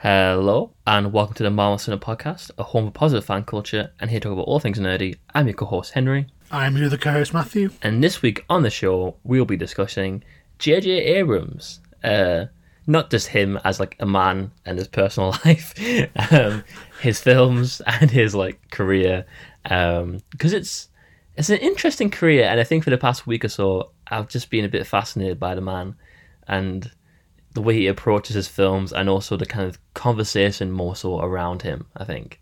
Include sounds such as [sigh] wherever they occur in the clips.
Hello, and welcome to the Marvel Cinema Podcast, a home of positive fan culture, and here to talk about all things nerdy. I'm your co-host Henry, I'm your other co-host Matthew. and this week on the show we'll be discussing J.J. Abrams. Uh, not just him as like a man and his personal [laughs] life, um, his films and his like career, because it's it's an interesting career, and I think for the past week or so I've just been a bit fascinated by the man and the way he approaches his films and also the kind of conversation more so around him. I think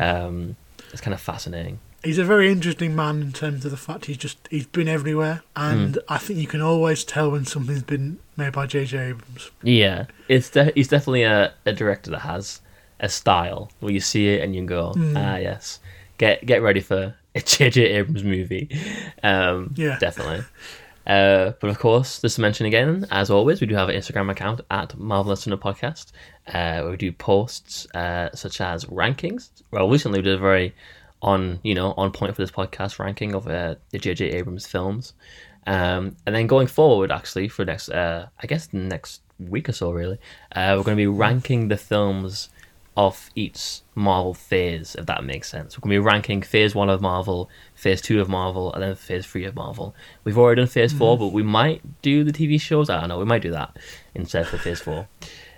um, it's kind of fascinating. He's a very interesting man in terms of the fact he's just he's been everywhere, and I think you can always tell when something's been made by J.J. Abrams. Yeah, it's de- he's definitely a, a director that has a style where you see it and you go, ah, yes, get get ready for a [laughs] J.J. Abrams movie. Um, Yeah. definitely. [laughs] Uh, but of course, just to mention again, as always, we do have an Instagram account at Marvelous Cinema Podcast. Uh, where we do posts uh, such as rankings. Well, recently we did a very on you know on point for this podcast ranking of uh, the J.J. Abrams films. Um, and then going forward, actually, for next, uh, I guess next week or so, really, uh, we're going to be ranking the films of each Marvel phase, if that makes sense. We're going to be ranking phase one of Marvel, phase two of Marvel, and then phase three of Marvel. We've already done phase four, but we might do the TV shows. I don't know. We might do that instead for phase four.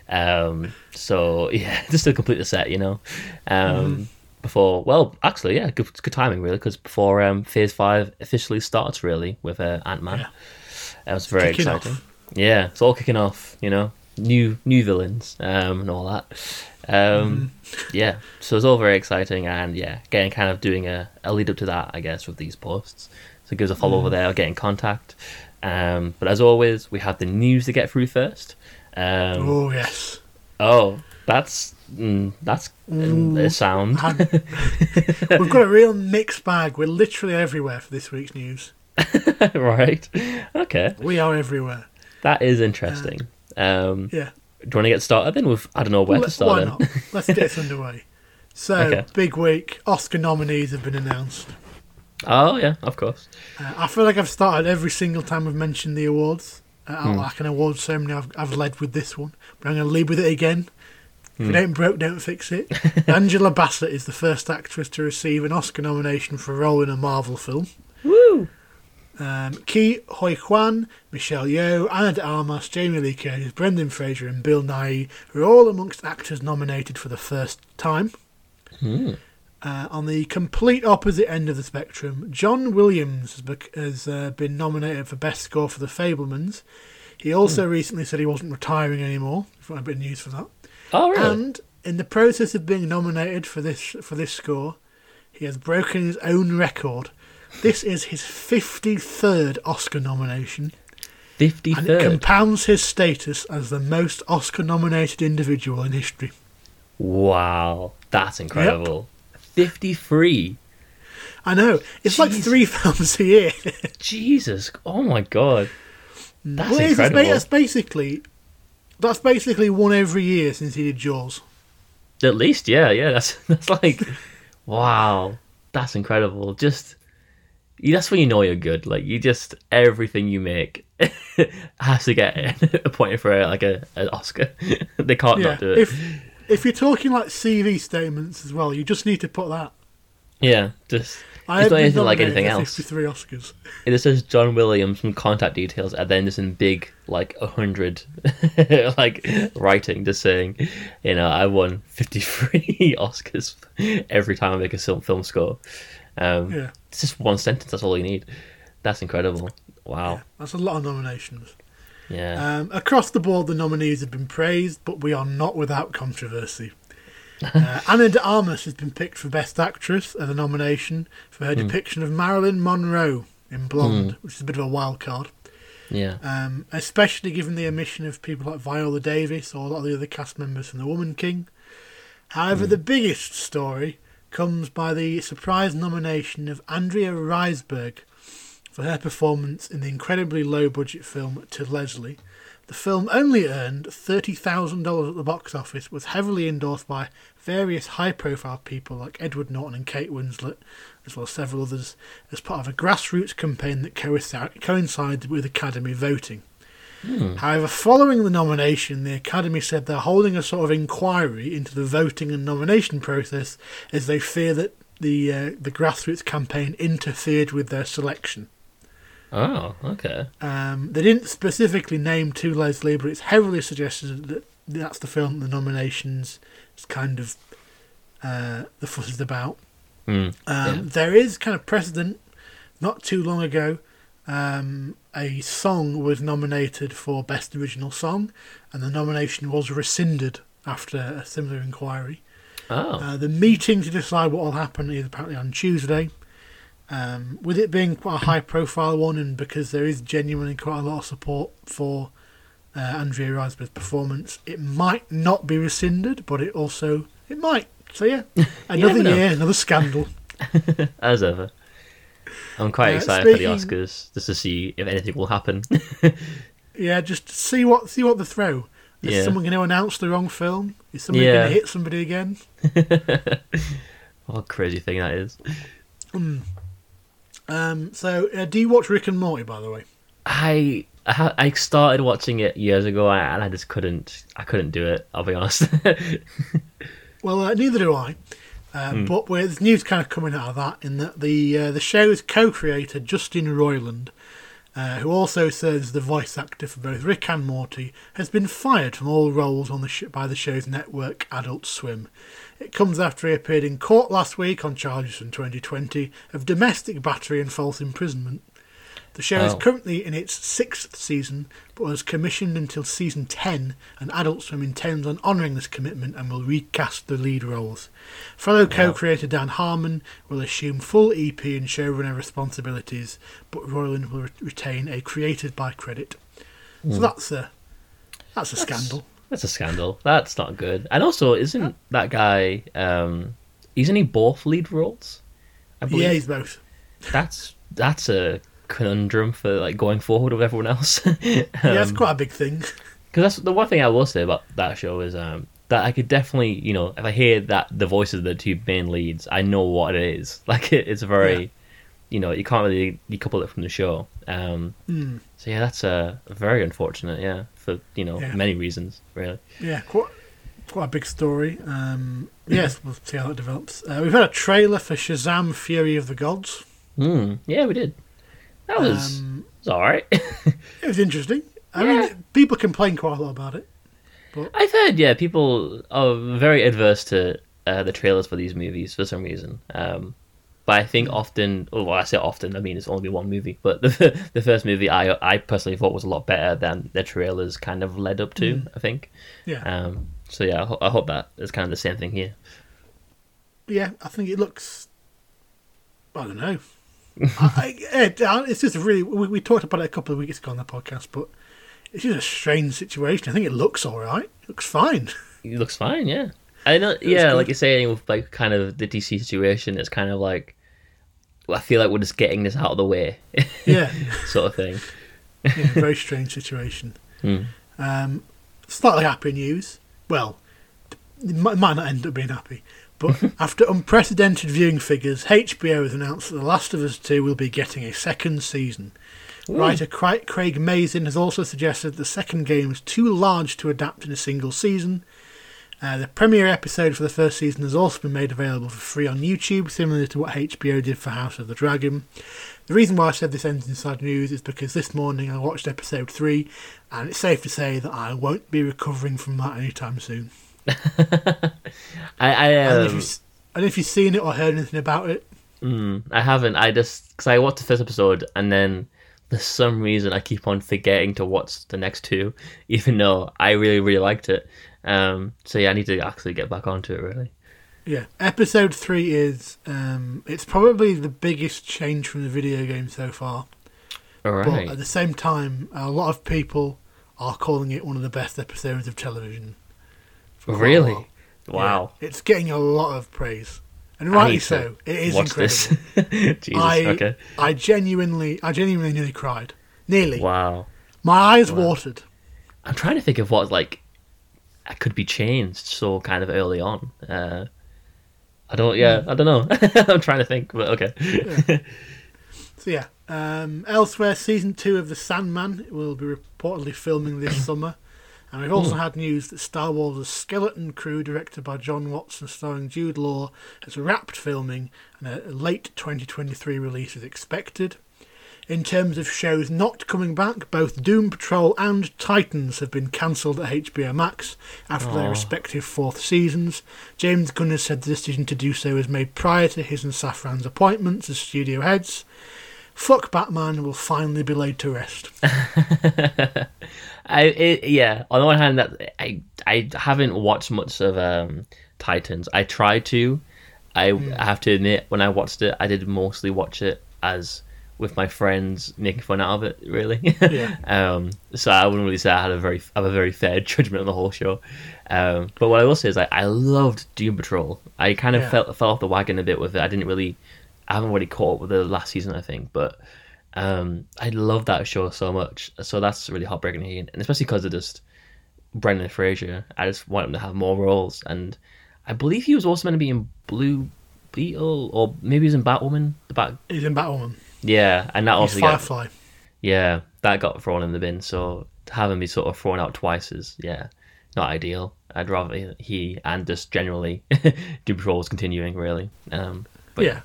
Um, so, [laughs] yeah, just to complete the set, you know. Um, Before, well, actually, yeah, good, good timing, really, because before um, phase five officially starts, really, with uh, Ant Man. Yeah. That was very Kicking exciting. off. Yeah, it's all kicking off, you know, new new villains um, and all that. Um, Yeah, so it's all very exciting, and yeah, getting kind of doing a, a lead up to that, I guess, with these posts. So give us a follow over there, get in contact. Um, but as always, we have the news to get through first. Um, Oh yes, oh, that's mm, that's mm, a sound. [laughs] we've got a real mixed bag. We're literally everywhere for this week's news. [laughs] right? Okay, We are everywhere. that is interesting. Um, Yeah, do you want to get started then? With I don't know where to start. why then. not? Let's get this underway. [laughs] So, Okay. big week. Oscar nominees have been announced. Oh yeah, of course. Uh, I feel like I've started every single time we've mentioned the awards. Uh, Hmm. Like an award ceremony, I've, I've led with this one, but I'm going to lead with it again. If Hmm. it ain't broke, don't fix it. [laughs] Angela Bassett is the first actress to receive an Oscar nomination for a role in a Marvel film. Um, Ke Huy Quan, Michelle Yeoh, Ana de Armas, Jamie Lee Curtis, Brendan Fraser, and Bill Nighy are all amongst actors nominated for the first time. Hmm. Uh, on the complete opposite end of the spectrum, John Williams has, bec- has uh, been nominated for Best Score for The Fabelmans. He also recently said he wasn't retiring anymore. If a bit of news for that. Oh really? And in the process of being nominated for this for this score, he has broken his own record. This is his 53rd Oscar nomination, Fifty and it compounds his status as the most Oscar nominated individual in history. Wow, that's incredible. Fifty three. I know, it's like three films a year. [laughs] Jesus. Oh my god. That's Well, it is, it's incredible. That's basically that's basically one every year since he did Jaws. At least, yeah, yeah. That's [laughs] that's like, wow, that's incredible. Just, that's when you know you're good. Like you just everything you make [laughs] has to get [laughs] appointed for a, like a an Oscar. [laughs] they can't Yeah, not do it. if if you're talking like CV statements as well, you just need to put that. yeah, just I it's not anything like anything else. 53 Oscars. It just says John Williams, some contact details, and then just in big, like a hundred, like writing, just saying, you know, I won fifty three Oscars every time I make a film score. Um, Yeah. It's just one sentence. That's all you need. That's incredible. Wow. That's a lot of nominations. Yeah. Um, across the board, the nominees have been praised, but we are not without controversy. [laughs] Uh, Ana de Armas has been picked for Best Actress as a nomination for her depiction of Marilyn Monroe in Blonde, which is a bit of a wild card. yeah. Um, especially given the omission of people like Viola Davis or a lot of the other cast members from The Woman King. However, the biggest story comes by the surprise nomination of Andrea Riseborough for her performance in the incredibly low budget film To Leslie. The film only earned $30,000 at the box office, was heavily endorsed by various high profile people like Edward Norton and Kate Winslet, as well as several others, as part of a grassroots campaign that coincided with Academy voting. However, following the nomination, the Academy said they're holding a sort of inquiry into the voting and nomination process as they fear that the uh, the grassroots campaign interfered with their selection. Oh, okay. Um, they didn't specifically name To Leslie, but it's heavily suggested that that's the film the nominations is kind of uh, the fuss is about. Hmm. Um, Yeah. There is kind of precedent. Not too long ago, um, a song was nominated for Best Original Song, and the nomination was rescinded after a similar inquiry. Oh, Uh, the meeting to decide what will happen is apparently on Tuesday. Um, with it being quite a high profile one, and because there is genuinely quite a lot of support for uh, Andrea Riseborough's performance, it might not be rescinded, but it also it might. So yeah, [laughs] another year, another scandal. [laughs] as ever. I'm quite Uh, excited for the Oscars just to see if anything will happen. [laughs] Yeah, just see what see what they throw. Is Yeah. someone going to announce the wrong film? Is somebody Yeah. going to hit somebody again? [laughs] what a crazy thing that is. Um, so, uh, do you watch Rick and Morty, by the way? I I I started watching it years ago and I just couldn't I couldn't do it. I'll be honest. [laughs] Well, uh, neither do I. Uh, But there's news kind of coming out of that in that the uh, the show's co-creator Justin Roiland, uh, who also serves as the voice actor for both Rick and Morty, has been fired from all roles on the sh- by the show's network Adult Swim. It comes after he appeared in court last week on charges from 2020 of domestic battery and false imprisonment. The show is Oh. currently in its sixth season, but was commissioned until season 10, and Adult Swim intends on honouring this commitment and will recast the lead roles. Fellow co creator Dan Harmon will assume full EP and showrunner responsibilities, but Roiland will re- retain a created by credit. So that's a that's a scandal. That's a scandal. That's not good. And also, isn't that guy? Um, isn't he both lead roles? I Yeah, he's both. that's that's a conundrum for like going forward with everyone else. [laughs] yeah, it's quite a big thing. Because that's the one thing I will say about that show is um, that I could definitely, you know, if I hear that the voices of the two main leads, I know what it is. [laughs] Like it, it's very, Yeah. you know, you can't really decouple it from the show. Um, Hmm. So yeah, that's uh, very unfortunate. Yeah, for you know Yeah. many reasons, really. Yeah, quite quite a big story. Um, yes, we'll see how it develops. Uh, we've had a trailer for Shazam: Fury of the Gods. Hmm. Yeah, we did. That was, Um, was all right. [laughs] it was interesting. I Yeah. mean, people complain quite a lot about it. I've heard, yeah, people are very adverse to uh, the trailers for these movies for some reason. Um, but I think often, oh, well, I say often, I mean it's only been one movie, but [laughs] the the first movie I I personally thought was a lot better than the trailers kind of led up to. I think. Yeah, Um, so yeah, I, ho- I hope that is kind of the same thing here. yeah. I think it looks. I don't know. I, I, it- it's just a really. We, we talked about it a couple of weeks ago on the podcast, but it's just a strange situation. I think it looks all right. It looks fine. [laughs] It looks fine, yeah. I know, yeah, like you're saying with like kind of the DC situation, it's kind of like I feel like we're just getting this out of the way, [laughs] Yeah, sort of thing. yeah. [laughs] Very strange situation. Hmm. Um, slightly happy news. Well, it might, might not end up being happy. But after unprecedented viewing figures, HBO has announced that The Last of Us 2 will be getting a second season. Writer Craig Mazin has also suggested the second game is too large to adapt in a single season. Uh, the premiere episode for the first season has also been made available for free on YouTube, similar to what HBO did for House of the Dragon. The reason why I said this ends inside news is because this morning I watched episode 3, and it's safe to say that I won't be recovering from that anytime soon. [laughs] I I, I don't know if um, you've don't know if you've seen it or heard anything about it. mm, I haven't. I just because I watched the first episode and then for some reason I keep on forgetting to watch the next two, [laughs] even though I really really liked it. Um, so yeah, I need to actually get back onto it. Really. Yeah, episode three is um, it's probably the biggest change from the video game so far. All right. But at the same time, a lot of people are calling it one of the best episodes of television. For quite a Really? Wow. Yeah, it's getting a lot of praise, and rightly so. It is Watch incredible. this. [laughs] Jesus. I okay. I genuinely, I genuinely nearly cried. Nearly, Wow. my eyes Wow. watered. I'm trying to think of what like could be changed so kind of early on. Uh, I don't. Yeah, Hmm. I don't know. [laughs] I'm trying to think, but okay. [laughs] So yeah. Um, elsewhere, season two of The Sandman will be reportedly filming this [clears throat] summer. And we've also hmm. had news that Star Wars' Skeleton Crew, directed by Jon Watts and starring Jude Law, has wrapped filming and a late 2023 release is expected. In terms of shows not coming back, both Doom Patrol and Titans have been cancelled at HBO Max after their respective fourth seasons. James Gunn has said the decision to do so was made prior to his and Safran's appointments as studio heads. Fuck Batman will finally be laid to rest. [laughs] I it, yeah. On the one hand, that I I haven't watched much of um, Titans. I tried to. I have to admit, when I watched it, I did mostly watch it as with my friends making fun out of it. Really. [laughs] Yeah. um. So I wouldn't really say I had a very I have a very fair [laughs] judgment on the whole show. Um. But what I will say is I, I loved Doom Patrol. I kind of Yeah. fell fell off the wagon a bit with it. I didn't really. I haven't really caught up with the last season, I think, but um, I love that show so much. So that's really heartbreaking to hear, and especially because of just Brendan Fraser. I just want him to have more roles, and I believe he was also meant to be in Blue Beetle, or maybe he was in Batwoman. The Bat, He's in Batwoman. yeah, and that He's also got, Firefly. yeah, that got thrown in the bin. So to have him be sort of thrown out twice is yeah, not ideal. I'd rather he and just generally [laughs] Doom Patrol was continuing really. Um, but yeah.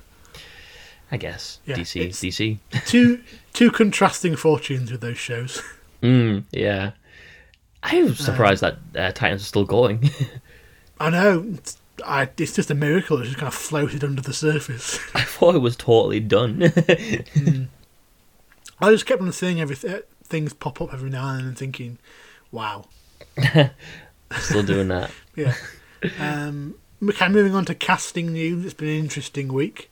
I guess Yeah, DC, DC. two two contrasting fortunes with those shows. [laughs] Mm, yeah. I'm surprised that uh, Titans are still going. I know. It's, I, it's just a miracle. It just kind of floated under the surface. [laughs] I thought it was totally done. [laughs] I just kept on seeing everything, things pop up every now and then and thinking, "Wow." still doing that. Yeah. um, okay, moving on to casting news. It's been an interesting week.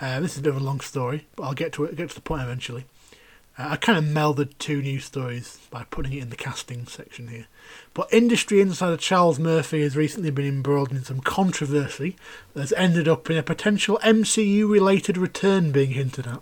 Uh, this is a bit of a long story, but I'll get to it. Get to the point eventually. Uh, I kind of melded two news stories by putting it in the casting section here. But industry insider Charles Murphy has recently been embroiled in some controversy that's ended up in a potential MCU-related return being hinted at.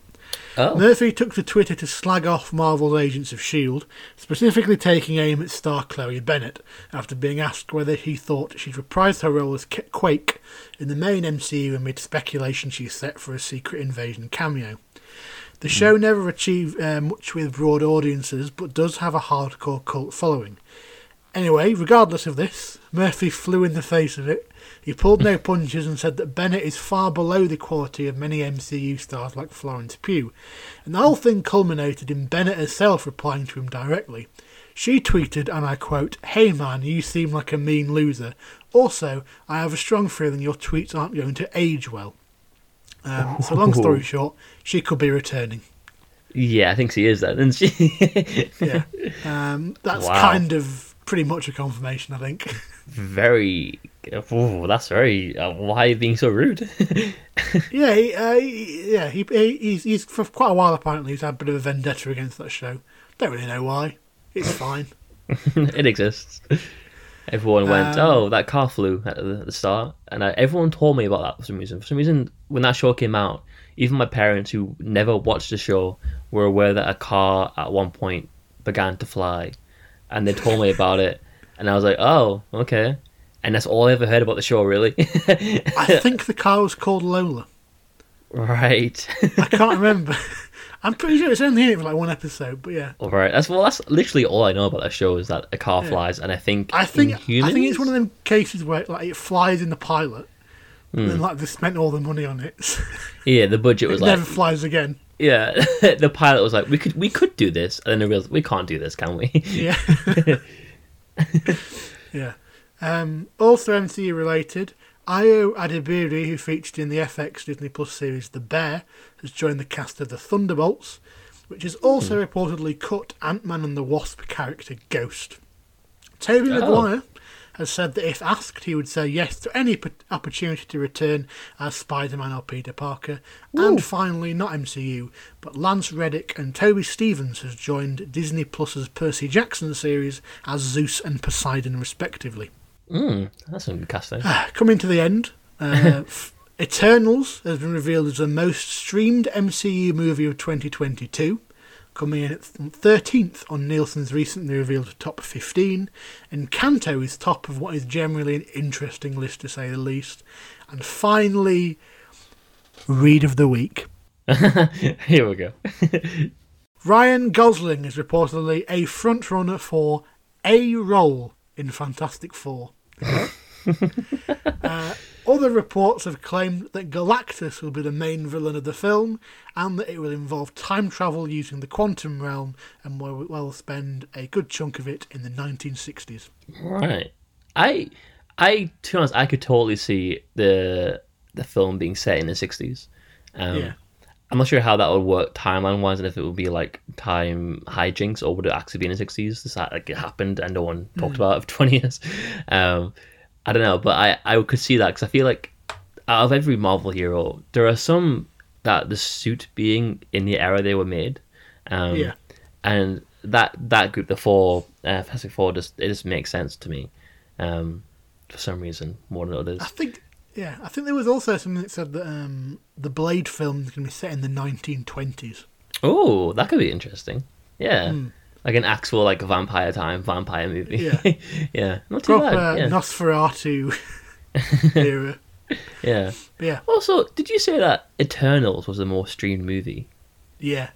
Oh, Murphy took to Twitter to slag off Marvel's Agents of S.H.I.E.L.D., specifically taking aim at star Chloe Bennet after being asked whether he thought she'd reprised her role as Quake in the main MCU amid speculation she's set for a Secret Invasion cameo. The show never achieved uh, much with broad audiences, but does have a hardcore cult following. Anyway, regardless of this, Murphy flew in the face of it. He pulled no [laughs] punches and said that Bennet is far below the quality of many MCU stars like Florence Pugh. And the whole thing culminated in Bennet herself replying to him directly. She tweeted, and I quote, Hey man, you seem like a mean loser. Also, I have a strong feeling your tweets aren't going to age well. Um, [laughs] so, long story short, she could be returning. yeah, I think she is that, isn't she? [laughs] Yeah. Um, that's Wow. kind of pretty much a confirmation, I think. very. Oh, that's very. Uh, why are you being so rude? [laughs] Yeah, he, uh, he, yeah, he, he, he's, he's for quite a while apparently he's had a bit of a vendetta against that show. Don't really know why. It's [laughs] fine. it exists. Everyone went, Um, oh, that car flew at the, at the start, and I, everyone told me about that for some reason. For some reason, when that show came out, even my parents who never watched the show were aware that a car at one point began to fly, and they told me about it, and I was like, oh, okay. And that's all I ever heard about the show, really. [laughs] I think the car was called Lola. right. I can't remember. [laughs] I'm pretty sure it's only in it for like one episode, but yeah. All right. That's well. That's literally all I know about that show is that a car flies, and I think I think in I think it's one of them cases where like it flies in the pilot, Hmm. and then like they spent all the money on it. [laughs] Yeah, the budget it was like never flies again. Yeah, [laughs] the pilot was like, "We could, we could do this," and then they realized we can't do this, can we? Yeah. [laughs] yeah. Um, also MCU related, Ayo Edebiri, who featured in the FX Disney Plus series The Bear, has joined the cast of The Thunderbolts, which has also reportedly cut Ant-Man and the Wasp character Ghost. Tobey Oh. Maguire has said that if asked, he would say yes to any p- opportunity to return as Spider-Man or Peter Parker. And finally, not MCU, but Lance Reddick and Toby Stephens has joined Disney Plus's Percy Jackson series as Zeus and Poseidon, respectively. mm, that's some good casting. Coming to the end, uh, [laughs] Eternals has been revealed as the most streamed MCU movie of 2022, coming in at 13th on Nielsen's recently revealed top 15. Encanto is top of what is generally an interesting list to say the least. And finally, Read of the Week. [laughs] Here we go. [laughs] Ryan Gosling is reportedly a frontrunner for a role in Fantastic Four. [laughs] uh, other reports have claimed that Galactus will be the main villain of the film and that it will involve time travel using the quantum realm and will, will spend a good chunk of it in the 1960s. Right. I, I, to be honest, I could totally see the the film being set in the sixties. Um, Yeah. I'm not sure how that would work timeline wise, and if it would be like time hijinks or would it actually be in the sixties? This like it happened and no one talked about it for twenty years. Um, I don't know, but I I could see that because I feel like out of every Marvel hero, there are some that the suit being in the era they were made, um, Yeah. and that that group, the four uh, Fantastic Four, just it just makes sense to me, um, for some reason more than others. I think, yeah, I think there was also something that said that um, the Blade film is going to be set in the 1920s. Oh, that could be interesting. Yeah, like an actual like vampire time vampire movie. Yeah. [laughs] yeah, not too Proper bad. Yeah. Nosferatu [laughs] era. yeah. But yeah, Also, did you say that Eternals was the more streamed movie? yeah.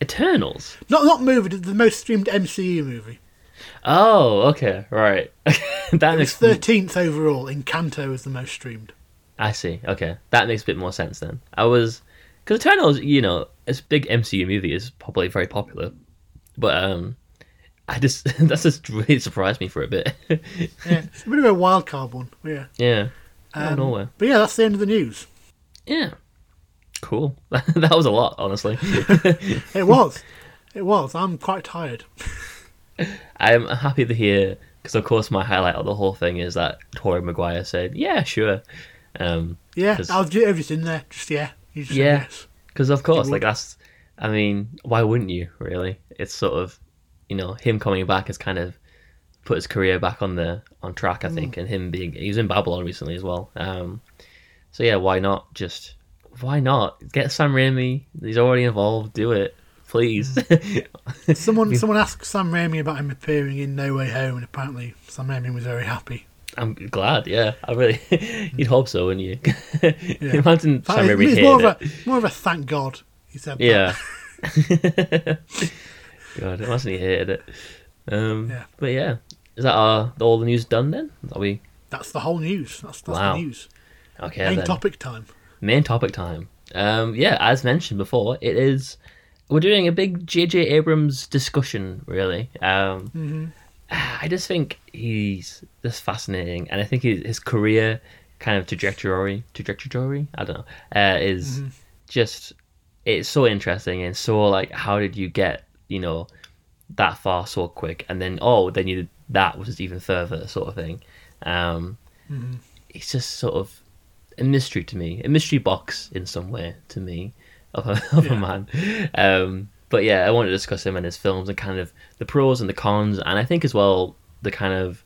Eternals. Not not movie, the most streamed MCU movie. Oh, okay, right. [laughs] that makes thirteenth overall. Encanto is the most streamed. I see. Okay, that makes a bit more sense then. I was because Eternals, you know, it's a big MCU movie, is probably very popular, but um, I just [laughs] that's just really surprised me for a bit. Yeah, it's a bit of a wild card one. Yeah. yeah, out of Um, nowhere. But yeah, that's the end of the news. Yeah, cool. [laughs] that was a lot, honestly. [laughs] It was. it was. I'm quite tired. I'm happy to hear because, of course, my highlight of the whole thing is that Tobey Maguire said, "Yeah, sure." Um, Yeah, 'Cause- I'll do everything there. Just yeah. Just Yeah. yes. Because of course, like that's, I mean, why wouldn't you? Really, it's sort of, you know, him coming back has kind of put his career back on the on track. I think, and him being he was in Babylon recently as well. Um, so yeah, why not just why not get Sam Raimi? He's already involved. Do it, please. [laughs] Someone someone asked Sam Raimi about him appearing in No Way Home, and apparently Sam Raimi was very happy. I'm glad. Yeah, I really. [laughs] you'd hope so, wouldn't you? [laughs] Yeah. Imagine Sam It's Raimi more hated of it. more of a thank God. He said. Yeah. [laughs] [laughs] God, imagine he hated it. Um, Yeah. But yeah, is that our, all the news done then? Are we That's the whole news. That's that's Wow. the news. okay? Main then. topic time. Main topic time. Um, yeah, as mentioned before, it is. We're doing a big J.J. Abrams discussion, really. Um, hmm [sighs] I just think he's just fascinating, and I think his, his career kind of trajectory, trajectory, I don't know, uh, is Mm-hmm. just it's so interesting and so like, how did you get you know that far so quick, and then oh, then you did that was just even further, sort of thing. Um, hmm it's just sort of a mystery to me, a mystery box in some way to me of a, [laughs] of a man. Um, but yeah, I want to discuss him and his films and kind of the pros and the cons, and I think as well the kind of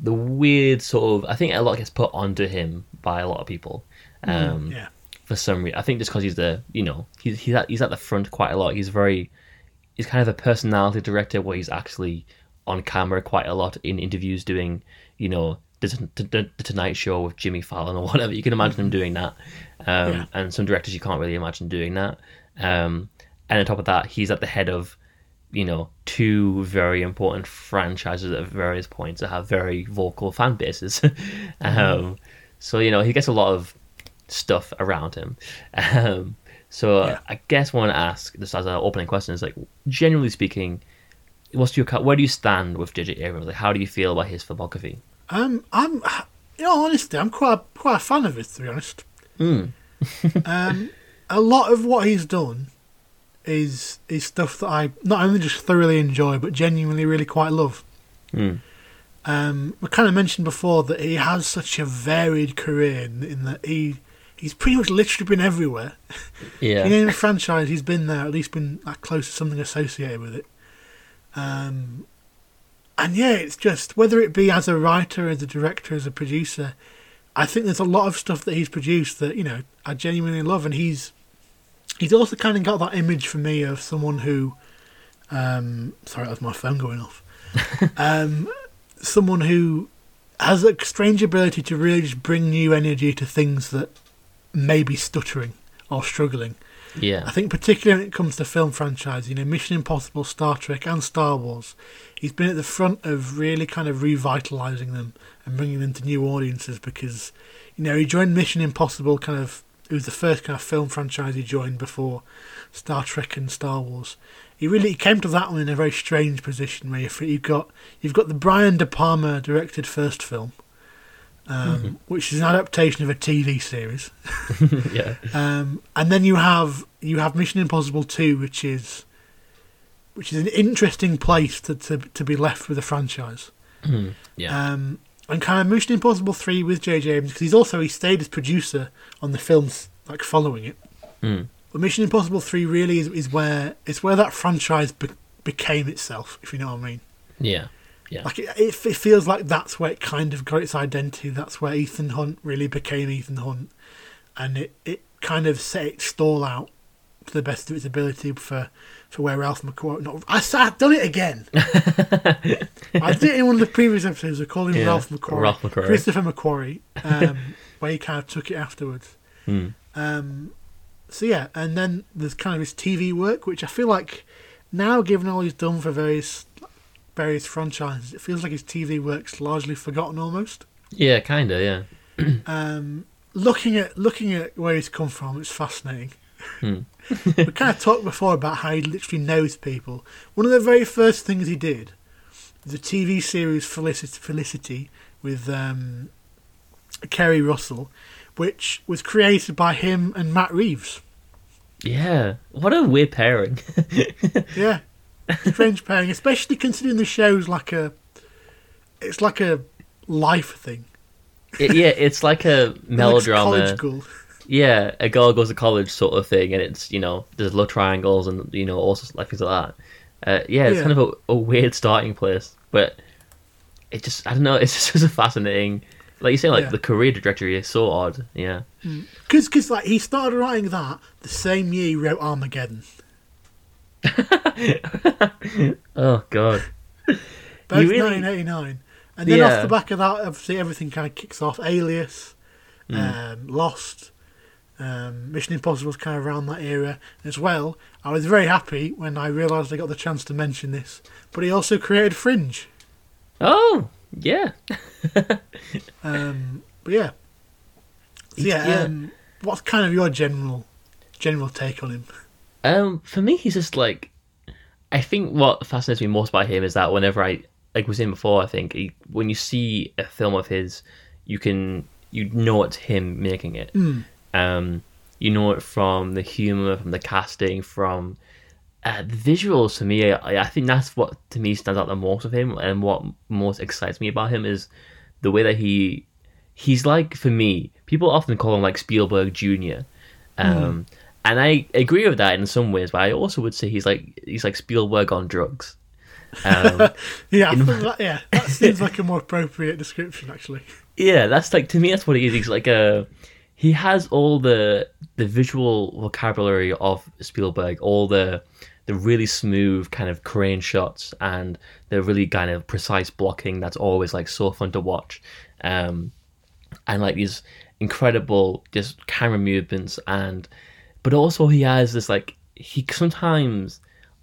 the weird sort of I think a lot gets put onto him by a lot of people. Um, yeah. For some reason. I think just because he's the you know he's he's at, he's at the front quite a lot. He's very he's kind of a personality director where he's actually on camera quite a lot in interviews doing you know the, the, the, Tonight Show with Jimmy Fallon or [laughs] whatever. You can imagine him doing that, um, Yeah. and some directors you can't really imagine doing that. Um, and on top of that, he's at the head of you know two very important franchises at various points that have very vocal fan bases. [laughs] um, so you know he gets a lot of stuff around him. Um, so Yeah. I guess I want to ask this as an opening question is like, generally speaking, what's your where do you stand with J.J. Abrams? Like, how do you feel about his filmography? Um, I'm, you know, honestly, I'm quite a, quite a fan of his. To be honest, Mm. [laughs] um, a lot of what he's done is is stuff that I not only just thoroughly enjoy, but genuinely really quite love. Mm. Um, we kind of mentioned before that he has such a varied career in, in that he he's pretty much literally been everywhere. Yeah. [laughs] In any franchise, he's been there, at least been like close to something associated with it. Um, and yeah, it's just whether it be as a writer, as a director, as a producer, I think there's a lot of stuff that he's produced that you know I genuinely love, and he's he's also kind of got that image for me of someone who, um, sorry, that was my phone going off. [laughs] um, someone who has a strange ability to really just bring new energy to things that may be stuttering or struggling. Yeah. I think particularly when it comes to film franchise, you know, Mission Impossible, Star Trek, and Star Wars, he's been at the front of really kind of revitalizing them and bringing them to new audiences because, you know, he joined Mission Impossible kind of. It was the first kind of film franchise he joined before Star Trek and Star Wars. He really he came to that one in a very strange position where you've you've got you've got the Brian De Palma directed first film, um, which is an adaptation of a TV series. [laughs] yeah. Um, and then you have you have Mission Impossible Two, which is which is an interesting place to to, to be left with a franchise. Yeah. Um, and kind of Mission Impossible Three with J.J. Abrams because he's also he stayed as producer on the films like following it. Hmm. But Mission Impossible Three really is, is where it's where that franchise be- became itself, if you know what I mean. yeah. Yeah. Like it, it, it feels like that's where it kind of got its identity. That's where Ethan Hunt really became Ethan Hunt, and it, it kind of set its stall out to the best of its ability for, for where Ralph McQuarrie. No, I, have done it again. [laughs] I did it in one of the previous episodes. I called him Yeah, Ralph McQuarrie, Ralph McQuarrie. Christopher McQuarrie, um, [laughs] where he kind of took it afterwards. Hmm. Um, so yeah, and then there's kind of his TV work, which I feel like now, given all he's done for various various franchises, it feels like his TV work's largely forgotten almost. Yeah, kinda, yeah. [clears throat] Um, looking at looking at where he's come from, it's fascinating. Hmm. [laughs] we kind of talked before about how he literally knows people. One of the very first things he did, the TV series Felicity, Felicity with um, Keri Russell, which was created by him and Matt Reeves. Yeah. What a weird pairing. [laughs] Yeah, strange pairing, especially considering the show's like a, it's like a life thing. It- yeah, it's like a [laughs] melodrama. Yeah, a girl goes to college sort of thing, and it's you know there's love triangles and you know all sorts like things like that. Uh, yeah, it's Yeah. kind of a, a weird starting place, but it just I don't know. [laughs] It's just a fascinating, like you say, like Yeah. the career trajectory is so odd. Yeah, Because, cause, like, he started writing that the same year he wrote Armageddon. [laughs] Oh god. Both really- 1989. And then off the back of that, obviously, everything kind of kicks off. Alias, Hmm. um, Lost, um, Mission Impossible's kind of around that era as well. I was very happy when I realised I got the chance to mention this. But he also created Fringe. Oh yeah. [laughs] Um, but yeah. So yeah, Yeah. Um, what's kind of your general general take on him? Um, for me, he's just like, I think what fascinates me most about him is that whenever I, like was saying before, I think he, when you see a film of his, you can you know it's him making it. Um, you know it from the humor, from the casting, from uh, the visuals. To me, I, I think that's what to me stands out the most of him, and what most excites me about him is the way that he he's like for me. People often call him like Spielberg Junior. Um, and I agree with that in some ways, but I also would say he's like he's like Spielberg on drugs. Um, [laughs] Yeah, I think that, yeah, that seems like a more appropriate description, actually. [laughs] yeah, that's like to me that's what he is. He's like a he has all the the visual vocabulary of Spielberg, all the the really smooth kind of crane shots and the really kind of precise blocking that's always like so fun to watch. Um, and like these incredible just camera movements and but also he has this like he sometimes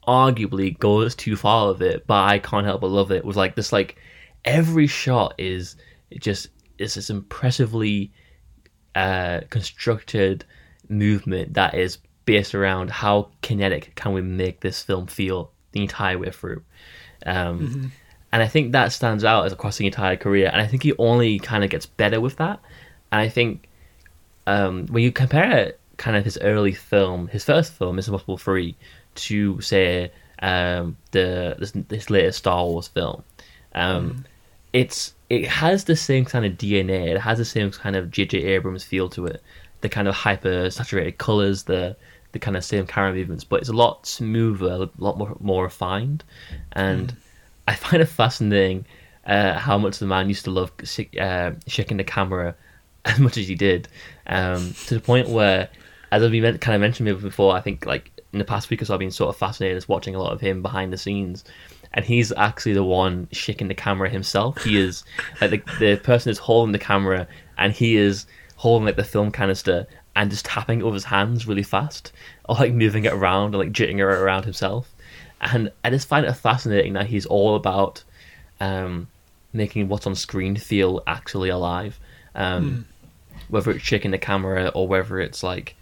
arguably goes too far with it but i can't help but love it with like this like every shot is just is this impressively uh constructed movement that is based around how kinetic can we make this film feel the entire way through um and I think that stands out as across the entire career. And I think he only kind of gets better with that. And I think um, when you compare kind of his early film, his first film, Mission Impossible Three, to say um, the this, this latest Star Wars film, um, it's it has the same kind of DNA. It has the same kind of J.J. Abrams feel to it. The kind of hyper saturated colors, the the kind of same camera movements, but it's a lot smoother, a lot more more refined, and I find it fascinating uh, how much the man used to love uh, shaking the camera [laughs] as much as he did, um, to the point where, as I've been kind of mentioned before, I think like in the past week or so, I've been sort of fascinated as watching a lot of him behind the scenes, and he's actually the one shaking the camera himself. He is like the the person is holding the camera, and he is holding like the film canister and just tapping it with his hands really fast, or like moving it around and like jitting it around himself. And I just find it fascinating that he's all about um, making what's on screen feel actually alive. Um, Whether it's shaking the camera or whether it's like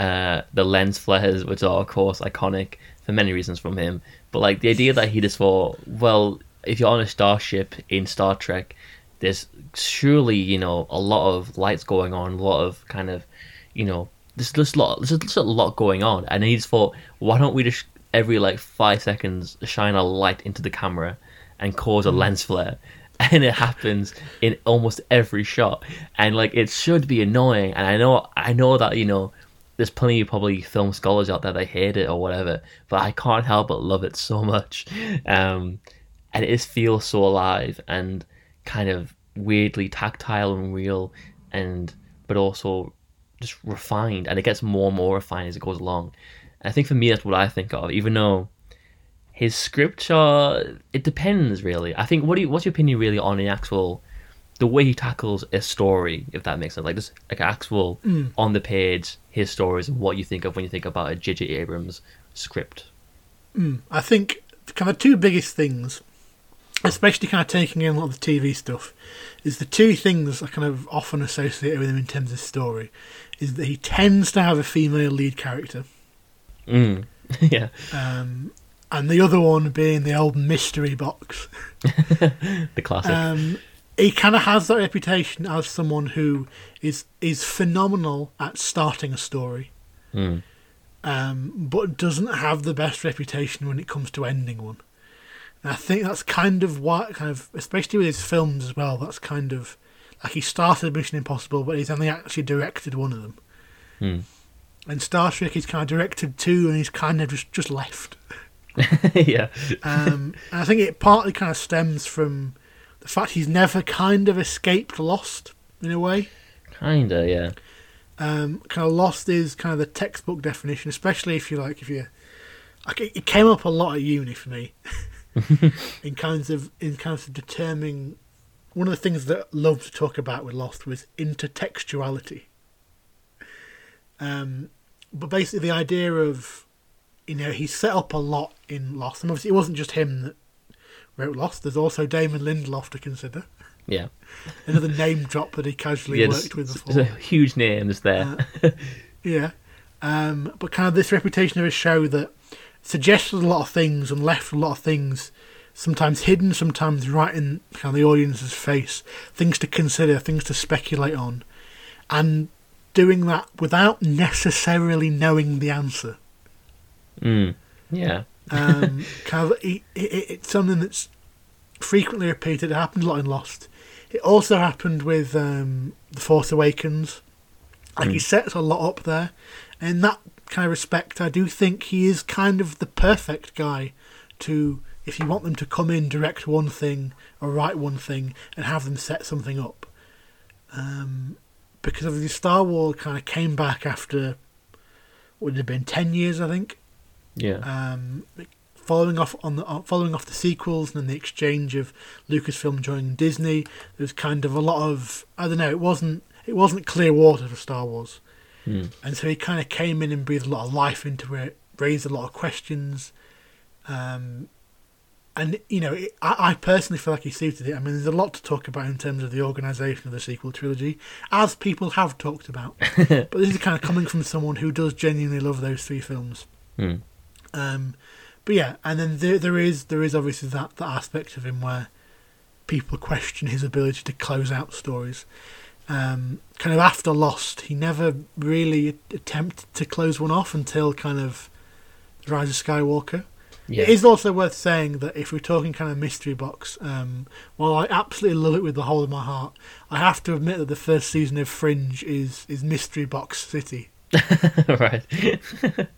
uh, the lens flares, which are of course iconic for many reasons from him. But like the idea that he just thought, well, if you're on a starship in Star Trek, there's surely you know a lot of lights going on, a lot of kind of you know there's just a lot there's just a lot going on, and he just thought, why don't we just every like five seconds shine a light into the camera and cause a lens flare? [laughs] And it happens in almost every shot, and like it should be annoying. And I know, I know that you know there's plenty of probably film scholars out there that hate it or whatever, but I can't help but love it so much. Um, and it just feels so alive and kind of weirdly tactile and real, and but also just refined. And it gets more and more refined as it goes along. And I think for me, that's what I think of, even though his scripts are. It depends really. I think what do you, what's your opinion really on the actual the way he tackles a story, if that makes sense, like just like actual on the page his stories and what you think of when you think about a J.J. Abrams script. I think the kind of two biggest things, especially kind of taking in a lot of the TV stuff, is the two things I kind of often associate with him in terms of story, is that he tends to have a female lead character, Mm. [laughs] yeah, um, and the other one being the old mystery box. [laughs] the classic. Um, he kind of has that reputation as someone who is is phenomenal at starting a story, Mm. um, but doesn't have the best reputation when it comes to ending one. And I think that's kind of what kind of, especially with his films as well. That's kind of like he started Mission Impossible, but he's only actually directed one of them. Mm. And Star Trek, he's kind of directed two, and he's kind of just just left. [laughs] yeah, Um, and I think it partly kind of stems from fact he's never kind of escaped Lost in a way. kinda. Yeah, Um, kind of Lost is kind of the textbook definition, especially if you like, if you, like, it, it came up a lot at uni for me, [laughs] in kinds of in kinds of determining. One of the things that I loved to talk about with Lost was intertextuality. Um, but basically, the idea of, you know, he set up a lot in Lost, and obviously it wasn't just him that wrote Lost. There's also Damon Lindelof to consider, yeah. [laughs] another name drop that he casually yeah worked with before. huge names there. Yeah. Um, but kind of this reputation of a show that suggested a lot of things and left a lot of things sometimes hidden, sometimes right in kind of the audience's face, things to consider, things to speculate on, and doing that without necessarily knowing the answer. mm. Yeah, Um, [laughs] kind of, it, it, it's something that's frequently repeated. It happened a lot in Lost. It also happened with um, The Force Awakens. Like he sets a lot up there. And in that kind of respect, I do think he is kind of the perfect guy to, if you want them to come in, direct one thing or write one thing and have them set something up. Um, because of the Star Wars kind of came back after, would it have been 10 years, I think? Yeah, um, following off on the uh, following off the sequels and then the exchange of Lucasfilm joining Disney, there was kind of a lot of I don't know. It wasn't it wasn't clear water for Star Wars, Mm. and so he kind of came in and breathed a lot of life into it, raised a lot of questions, um, and you know it, I, I personally feel like he suited it. I mean, there's a lot to talk about in terms of the organisation of the sequel trilogy, as people have talked about. [laughs] but this is kind of coming from someone who does genuinely love those three films. Mm. Um, but yeah, and then there, there is there is obviously that, that aspect of him where people question his ability to close out stories. Um, kind of after Lost, he never really attempted to close one off until kind of Rise of Skywalker. yeah. It is also worth saying that if we're talking kind of mystery box, um, while I absolutely love it with the whole of my heart, I have to admit that the first season of Fringe is is mystery box city. [laughs] right. [laughs]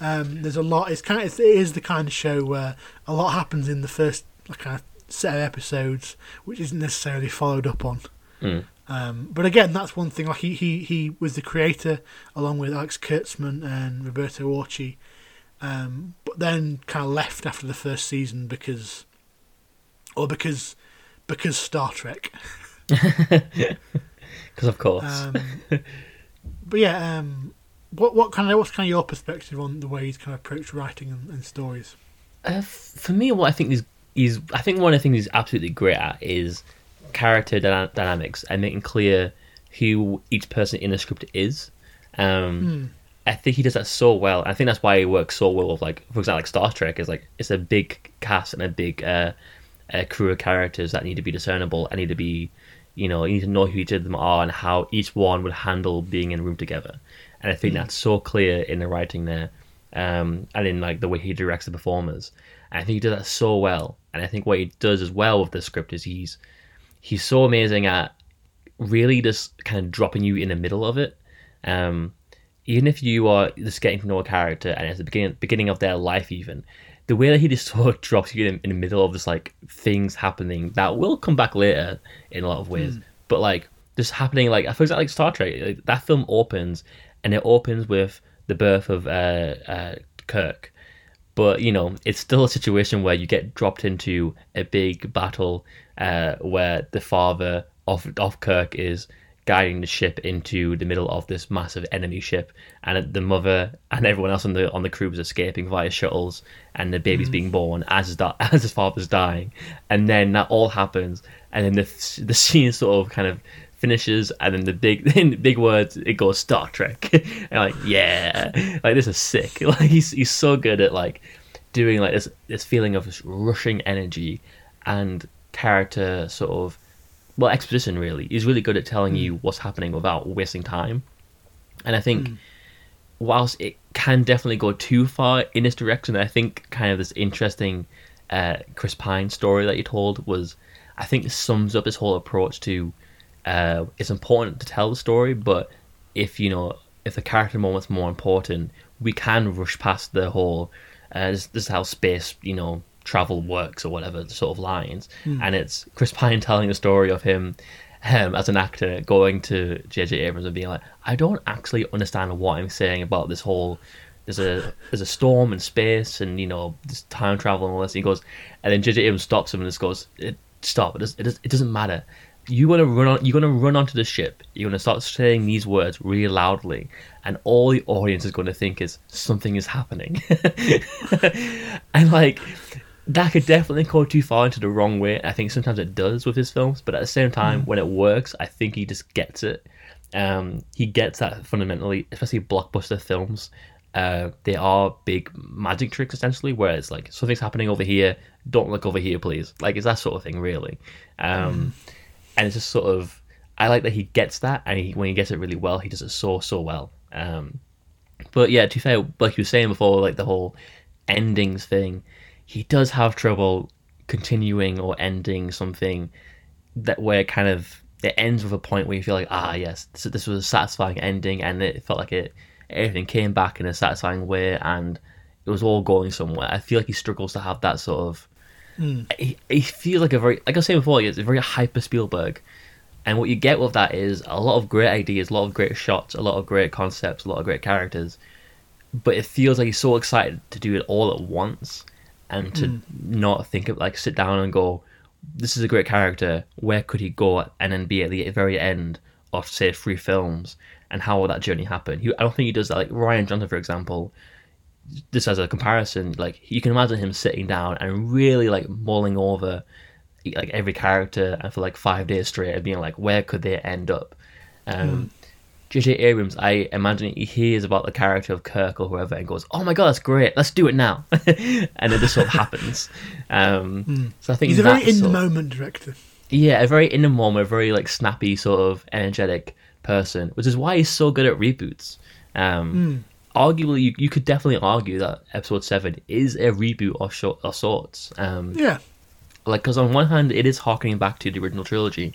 Um, there's a lot. It's kind of it's, it is the kind of show where a lot happens in the first like, kind of set of episodes, which isn't necessarily followed up on. Mm. Um, but again, that's one thing. Like he, he, he was the creator along with Alex Kurtzman and Roberto Orci, um, but then kind of left after the first season because, or because, because Star Trek. [laughs] Because of course. Um, but yeah, um, what what kind of what's kind of your perspective on the way he's kind of approached writing and, and stories? Uh, for me, what I think is is I think one of the things he's absolutely great at is character dyna- dynamics and making clear who each person in the script is. Um, I think he does that so well. I think that's why he works so well with like, for example, like Star Trek is like it's a big cast and a big uh, uh, crew of characters that need to be discernible and need to be, you know, you need to know who each of them are and how each one would handle being in a room together. And I think that's so clear in the writing there, um, and in like the way he directs the performers. And I think he does that so well. And I think what he does as well with the script is he's he's so amazing at really just kind of dropping you in the middle of it. Um, even if you are just getting to know a character and it's the beginning beginning of their life, even the way that he just [laughs] sort of drops you in, in the middle of this like things happening that will come back later in a lot of ways, but like just happening like for example like Star Trek, like, that film opens and it opens with the birth of uh, uh, Kirk. But you know it's still a situation where you get dropped into a big battle uh, where the father of of Kirk is guiding the ship into the middle of this massive enemy ship, and the mother and everyone else on the on the crew is escaping via shuttles, and the baby's being born as his da- [laughs] as his father's dying, and then that all happens, and then the the scene sort of kind of finishes and then the big [laughs] in big words it goes Star Trek. [laughs] And like yeah. Like this is sick. [laughs] Like he's he's so good at like doing like this this feeling of this rushing energy and character sort of well exposition really. He's really good at telling you what's happening without wasting time. And I think whilst it can definitely go too far in this direction I think kind of this interesting uh, Chris Pine story that you told was I think sums up this whole approach to uh, it's important to tell the story, but if you know if the character moment's more important, we can rush past the whole. Uh, this, this is how space, you know, travel works or whatever sort of lines, and it's Chris Pine [laughs] telling the story of him. Um, as an actor, going to J.J. Abrams and being like, "I don't actually understand what I'm saying about this whole there's a there's a storm in space and you know this time travel and all this. And he goes, and then JJ Abrams stops him and just goes, it, "Stop! It, does, it, does, it doesn't matter. You're gonna run on. You're gonna run onto the ship. You're gonna start saying these words really loudly, and all the audience is going to think is something is happening." [laughs] and like that could definitely go too far into the wrong way. I think sometimes it does with his films, but at the same time, when it works, I think he just gets it. Um, he gets that fundamentally, especially blockbuster films. Uh, they are big magic tricks essentially, where it's like something's happening over here, don't look over here, please. Like it's that sort of thing, really. Um, [sighs] And it's just sort of, I like that he gets that, and he, when he gets it really well, he does it so so well. Um, but yeah, to be fair, like you were saying before, like the whole endings thing, he does have trouble continuing or ending something that where kind of it ends with a point where you feel like ah yes this, this was a satisfying ending and it felt like it everything came back in a satisfying way and it was all going somewhere. I feel like he struggles to have that sort of. He, he feels like a very like I was saying before, it's a very hyper Spielberg, and what you get with that is a lot of great ideas, a lot of great shots, a lot of great concepts, a lot of great characters, but it feels like he's so excited to do it all at once and to mm. not think of like sit down and go, this is a great character. Where could he go and then be at the very end of say three films and how will that journey happen? He, I don't think he does that. Like Rian Johnson, for example, just as a comparison, like you can imagine him sitting down and really like mulling over like every character and for like five days straight and being like, where could they end up? Um, J.J. Abrams, I imagine he hears about the character of Kirk or whoever and goes, "Oh my god, that's great! Let's do it now," [laughs] and it just sort of happens. Um, So I think He's a very in the moment director. yeah, a very in the moment, a very like snappy, sort of energetic person, which is why he's so good at reboots. Um, Arguably, you, you could definitely argue that Episode Seven is a reboot of, short, of sorts. Um, Yeah, like because on one hand it is harkening back to the original trilogy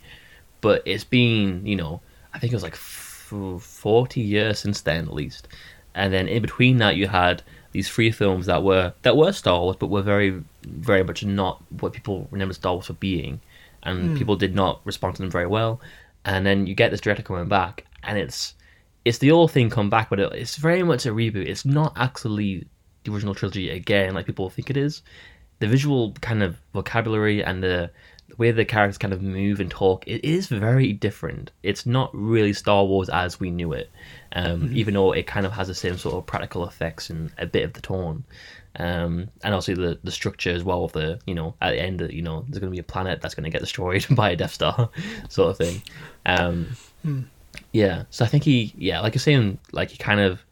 but it's been you know i think it was like f- 40 years since then at least. And then in between that you had these three films that were that were star wars but were very very much not what people remember star wars for being. And people did not respond to them very well. And then you get this director coming back and it's it's the old thing come back but it, it's very much a reboot it's not actually the original trilogy again like people think it is the visual kind of vocabulary and the the way the characters kind of move and talk, it is very different. It's not really Star Wars as we knew it, um, even though it kind of has the same sort of practical effects and a bit of the tone. Um, and also the the structure as well of the you know at the end you know there's going to be a planet that's going to get destroyed [laughs] by a Death Star [laughs] sort of thing. Um, Yeah, so I think he yeah like you're saying like he kind of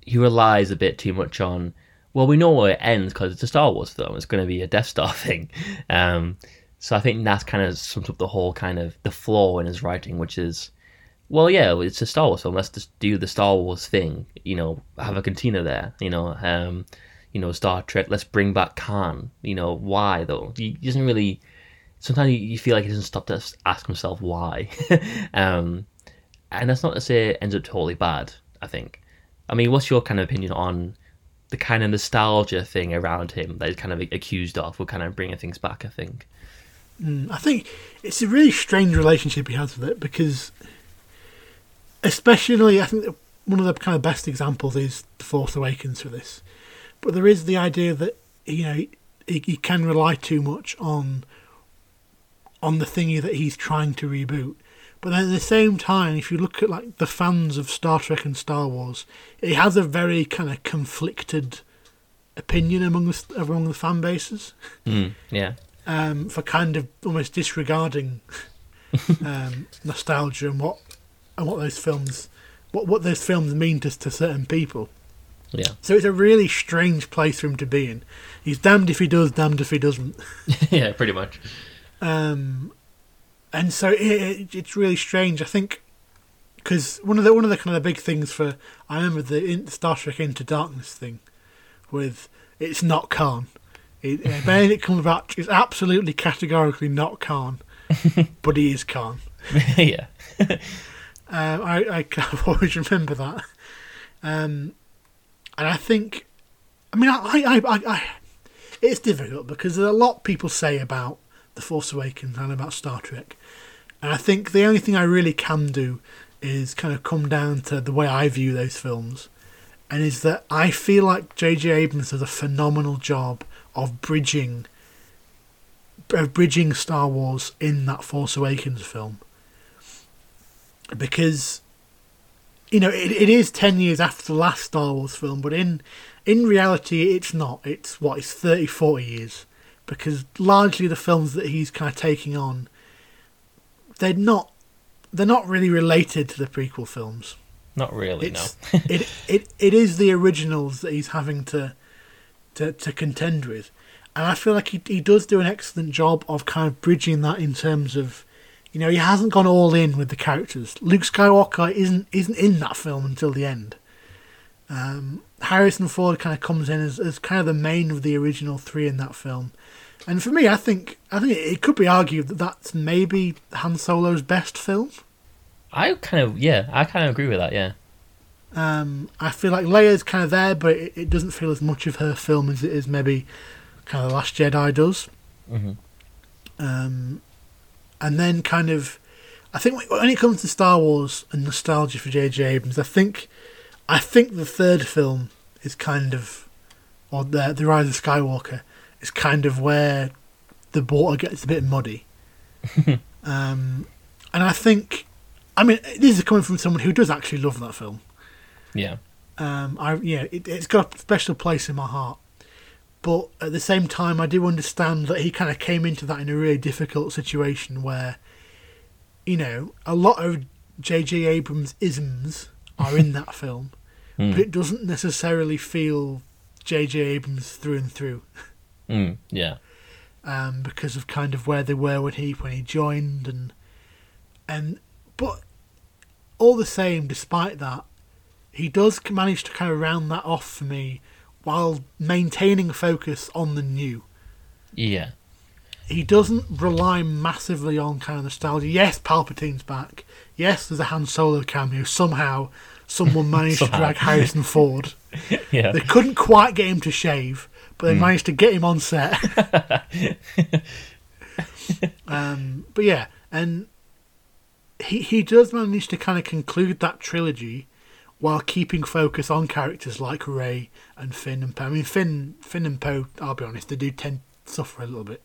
he relies a bit too much on well we know where it ends because it's a Star Wars film it's going to be a Death Star [laughs] thing. Um, so I think that's kind of sums up the whole kind of the flaw in his writing, which is well, yeah, it's a Star Wars film. Let's just do the Star Wars thing. You know, have a cantina there. You know, um, you know, Star Trek. Let's bring back Khan. You know, why though? He doesn't really. Sometimes you- you feel like he doesn't stop to ask himself why. [laughs] um, and that's not to say it ends up totally bad. I think. I mean, what's your kind of opinion on the kind of nostalgia thing around him that he's kind of accused of? We're kind of bringing things back. I think. Mm, I think it's a really strange relationship he has with it because, especially, I think one of the kind of best examples is The Force Awakens for this. But there is the idea that you know he, he can rely too much on on the thingy that he's trying to reboot. But then at the same time, if you look at like the fans of Star Trek and Star Wars, it has a very kind of conflicted opinion among the, among the fan bases Mm, yeah. um, for kind of almost disregarding [laughs] um, nostalgia and what and what those films what what those films mean to to certain people. Yeah. So it's a really strange place for him to be in. He's damned if he does, damned if he doesn't. [laughs] yeah. Pretty much. Um, and so it, it, it's really strange. I think because one of the one of the kind of big things for I remember the in, Star Trek Into Darkness thing with it's not Khan. It, uh, Benedict Cumberbatch is absolutely categorically not Khan, [laughs] but he is Khan. [laughs] yeah. [laughs] Um, I, I kind of always remember that. Um, and I think, I mean, I, I, I, I, it's difficult because there's a lot people say about The Force Awakens and about Star Trek. And I think the only thing I really can do is kind of come down to the way I view those films. And is that I feel like J.J. Abrams does a phenomenal job of bridging, of bridging Star Wars in that Force Awakens film because you know it, it is 10 years after the last star wars film but in in reality it's not it's what it's 30 40 years because largely the films that he's kind of taking on they're not they're not really related to the prequel films Not really. it's no. it, [laughs] it it is the originals that he's having to to to contend with, and I feel like he he does do an excellent job of kind of bridging that in terms of, you know, he hasn't gone all in with the characters. Luke Skywalker isn't isn't in that film until the end. Um, Harrison Ford kind of comes in as, as kind of the main of the original three in that film, and for me, I think I think it could be argued that that's maybe Han Solo's best film. I kind of yeah. I kind of agree with that. Yeah. Um, I feel like Leia's kind of there, but it, it doesn't feel as much of her film as it is maybe kind of The Last Jedi does. hmm Um, and then kind of, I think when- when it comes to Star Wars and nostalgia for J.J. Abrams, I think, I think the third film is kind of, or the the Rise of Skywalker is kind of where the water gets a bit muddy. [laughs] um, and I think, I mean, this is coming from someone who does actually love that film. Yeah. Um, I yeah, it, it's got a special place in my heart. But at the same time, I do understand that he kind of came into that in a really difficult situation where, you know, a lot of J.J. Abrams' isms are in that [laughs] film, but it doesn't necessarily feel J.J. Abrams through and through, Mm, yeah. um, because of kind of where they were when he when he joined and and but all the same, despite that, he does manage to kind of round that off for me while maintaining focus on the new. Yeah. He doesn't rely massively on kind of nostalgia. Yes, Palpatine's back. Yes, there's a Han Solo cameo. Somehow, someone managed to [laughs] drag Harrison Ford. [laughs] Yeah. They couldn't quite get him to shave, but they managed to get him on set. [laughs] um, but yeah, and he he does manage to kind of conclude that trilogy while keeping focus on characters like Rey and Finn and Poe. I mean, Finn, Finn and Poe. I'll be honest, they do tend to suffer a little bit.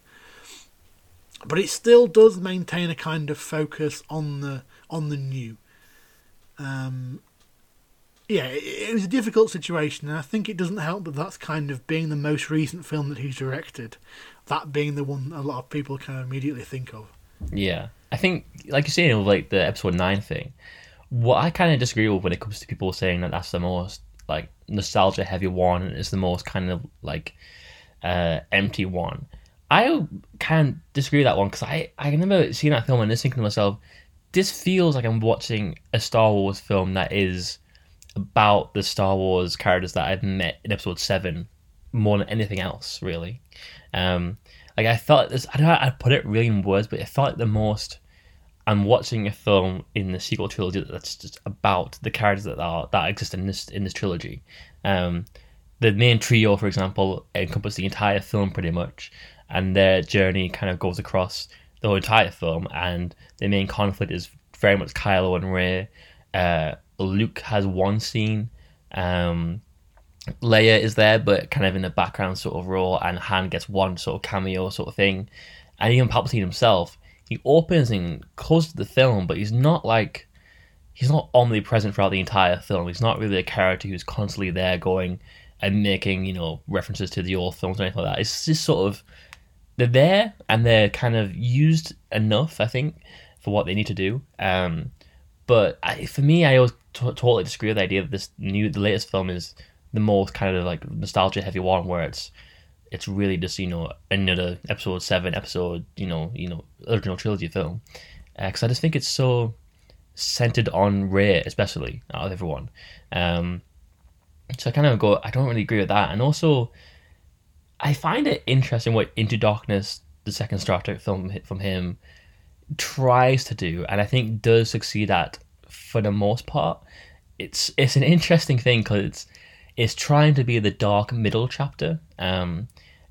but it still does maintain a kind of focus on the on the new. Um, yeah, it, was a difficult situation, and I think it doesn't help that that's kind of being the most recent film that he's directed, that being the one a lot of people kind of immediately think of. Yeah, I think, like you're saying, like the episode nine thing, what I kind of disagree with when it comes to people saying that that's the most like nostalgia heavy one and it's the most kind of like uh, empty one. I of disagree with that one because I I remember seeing that film and just thinking to myself, this feels like I'm watching a Star Wars film that is about the Star Wars characters that I've met in Episode Seven more than anything else, really. Um, like I felt this. I don't know how to put it really in words, but it felt like the most. I'm watching a film in the sequel trilogy that's just about the characters that are that exist in this in this trilogy. Um, the main trio, for example, encompass the entire film pretty much, and their journey kind of goes across the whole entire film. And the main conflict is very much Kylo and Rey. Uh, Luke has one scene. Um, Leia is there, but kind of in the background sort of role, and Han gets one sort of cameo sort of thing. And even Palpatine himself, he opens and closes the film, but he's not like he's not omnipresent throughout the entire film. He's not really a character who's constantly there going and making, you know, references to the old films or anything like that. It's just sort of they're there and they're kind of used enough, I think, for what they need to do. Um, but I, for me, I always t- totally disagree with the idea that this new, the latest film is the most kind of like nostalgia heavy one, where it's it's really just you know another episode seven episode you know you know original trilogy film. Because uh, I just think it's so centered on Rey especially out of everyone. Um, so I kind of go I don't really agree with that. And also I find it interesting what Into Darkness the second Star Trek film hit from him tries to do and I think does succeed at for the most part it's it's an interesting thing because it's it's trying to be the dark middle chapter um,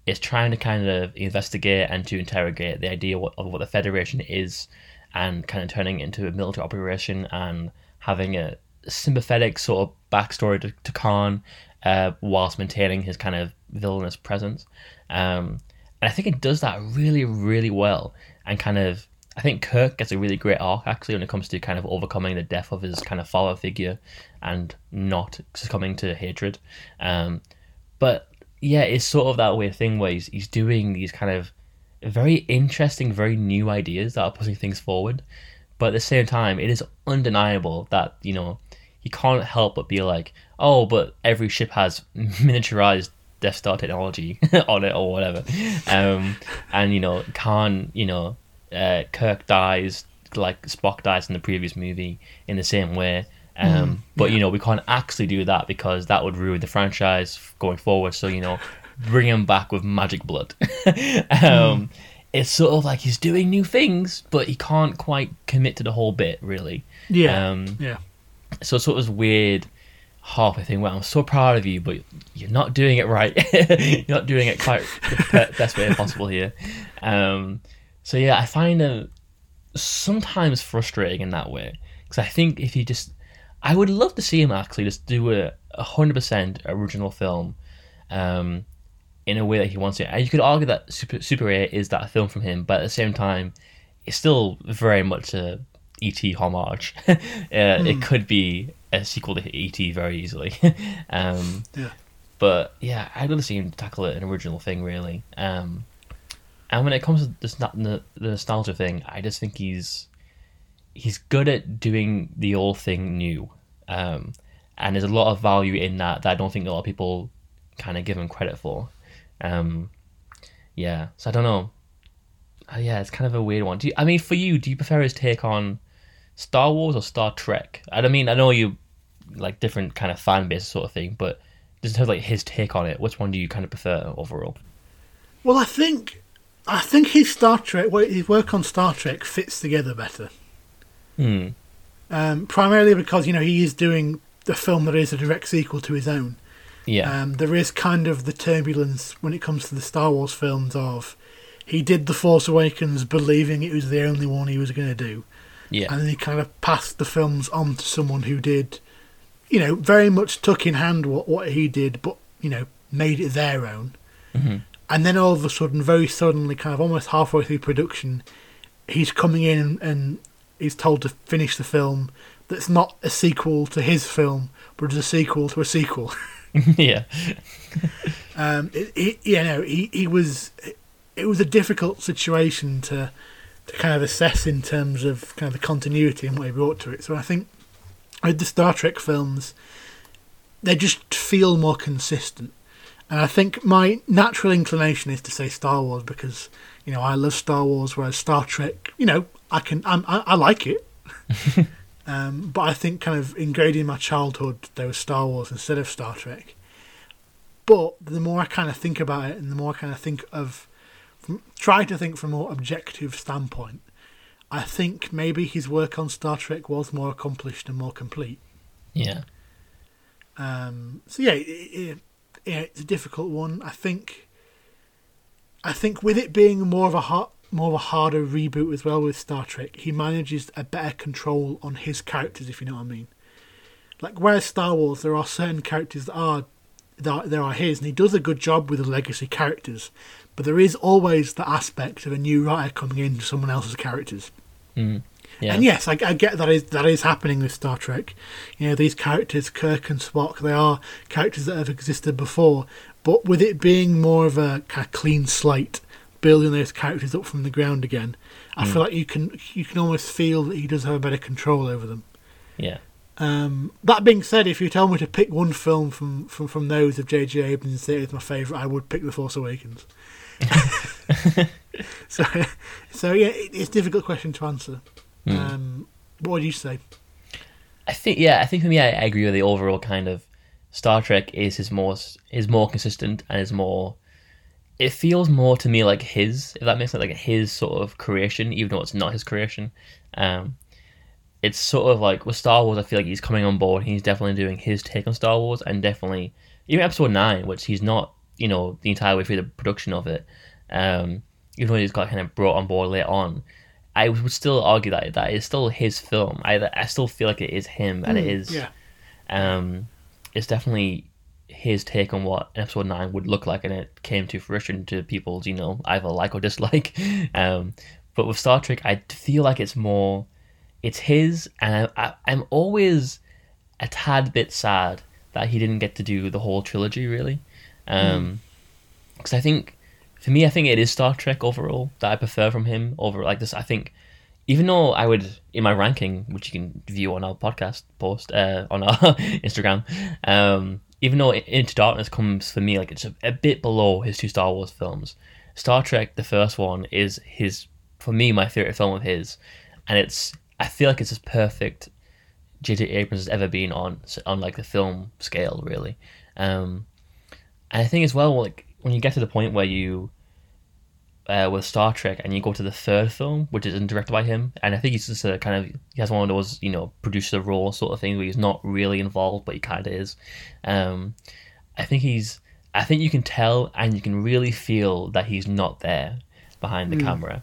it's trying to kind of investigate and to interrogate the idea of what the Federation is and kind of turning it into a military operation and having a sympathetic sort of backstory to, to Khan uh, whilst maintaining his kind of villainous presence. Um, and I think it does that really, really well. And kind of, I think Kirk gets a really great arc actually when it comes to kind of overcoming the death of his kind of father figure and not succumbing to hatred. Um, but yeah, it's sort of that weird thing where he's, he's doing these kind of very interesting, very new ideas that are pushing things forward. But at the same time, it is undeniable that, you know, he can't help but be like, oh, but every ship has [laughs] miniaturized Death Star technology [laughs] on it or whatever. Um, and, you know, Khan, you know, uh, Kirk dies like Spock dies in the previous movie in the same way. Um, mm, but yeah. you know we can't actually do that because that would ruin the franchise going forward. So you know, bring him back with magic blood. [laughs] um, mm. It's sort of like he's doing new things, but he can't quite commit to the whole bit really. Yeah. Um, yeah. So it's sort of weird half halfway thing where I'm so proud of you, but you're not doing it right. [laughs] you're not doing it quite the best way possible here. Um, so yeah, I find it sometimes frustrating in that way because I think if you just I would love to see him actually just do a hundred percent original film, um, in a way that he wants it. And you could argue that Super Super 8 is that film from him, but at the same time, it's still very much a ET homage. [laughs] uh, mm. It hmm. could be a sequel to ET very easily. [laughs] um, yeah. But yeah, I'd love to see him tackle it an original thing really. Um, and when it comes to this, the, the nostalgia thing, I just think he's he's good at doing the old thing new. Um, and there's a lot of value in that that I don't think a lot of people kind of give him credit for. Um, yeah, so I don't know. Uh, yeah, it's kind of a weird one. You, I mean, for you, do you prefer his take on Star Wars or Star Trek? I don't mean, I know you like different kind of fan base sort of thing, but just in terms like his take on it, which one do you kind of prefer overall? Well, I think I think his Star Trek, his work on Star Trek fits together better. Hmm. Um, primarily because you know he is doing the film that is a direct sequel to his own. Yeah. Um, there is kind of the turbulence when it comes to the Star Wars films of he did the Force Awakens believing it was the only one he was going to do. Yeah. And then he kind of passed the films on to someone who did, you know, very much took in hand what, what he did, but, you know, made it their own. Mm-hmm. and then all of a sudden, very suddenly, kind of almost halfway through production, he's coming in and, and he's told to finish the film that's not a sequel to his film, but is a sequel to a sequel. [laughs] [laughs] yeah. um, it, it, you know, he, he was. It was a difficult situation to to kind of assess in terms of kind of the continuity and what he brought to it. So I think with the Star Trek films, they just feel more consistent. And I think my natural inclination is to say Star Wars because you know I love Star Wars, whereas Star Trek, you know, I can I'm, I, I like it. [laughs] um, but I think kind of ingrained in my childhood there was Star Wars instead of Star Trek. But the more I kind of think about it, and the more I kind of think of, from, try to think from a more objective standpoint, I think maybe his work on Star Trek was more accomplished and more complete. Yeah. Um, so yeah, it, it, yeah, it's a difficult one. I think. I think with it being more of a hard, more of a harder reboot as well with Star Trek, he manages a better control on his characters, if you know what I mean. Like whereas Star Wars, there are certain characters that are that there are his, and he does a good job with the legacy characters. But there is always the aspect of a new writer coming in to someone else's characters. Mm. Yeah. And yes, I, I, get that is that is happening with Star Trek. You know, these characters, Kirk and Spock, they are characters that have existed before. But with it being more of a kind of clean slate, building those characters up from the ground again, I mm. feel like you can you can almost feel that he does have a better control over them. Yeah. Um, that being said, if you tell me to pick one film from, from, from those of J.J. Abrams and say it's my favourite, I would pick The Force Awakens. [laughs] [laughs] so, so yeah, it, it's a difficult question to answer. Mm. Um, what would you say? I think yeah, I think for me, I, I, agree with the overall kind of Star Trek is his most is more consistent and is more. It feels more to me like his, if that makes sense, like his sort of creation, even though it's not his creation. Um, it's sort of like with Star Wars. I feel like he's coming on board. He's definitely doing his take on Star Wars, and definitely even Episode Nine, which he's not, you know, the entire way through the production of it. Um, even though he's got kind of brought on board later on, I would still argue that that is still his film. I I still feel like it is him, and mm, it is. Yeah. Um, it's definitely his take on what episode nine would look like, and it came to fruition to people's, you know, either like or dislike. [laughs] Um, but with Star Trek, I feel like it's more, it's his, and I, I, am always a tad bit sad that he didn't get to do the whole trilogy, really. Because um, mm. I think for me, I think it is Star Trek overall that I prefer from him over like this. I think even though I would in my ranking, which you can view on our podcast post uh, on our [laughs] Instagram, um, even though Into Darkness comes for me like it's a, a, bit below his two Star Wars films. Star Trek, the first one, is his for me my favorite film of his, and it's I feel like it's as perfect J.J. Abrams has ever been on on like the film scale really, um, and I think as well like when you get to the point where you uh, with Star Trek and you go to the third film, which isn't directed by him, and I think he's just a kind of he has one of those you know producer role sort of things where he's not really involved, but he kind of is. Um, I think he's. I think you can tell and you can really feel that he's not there behind the mm. camera,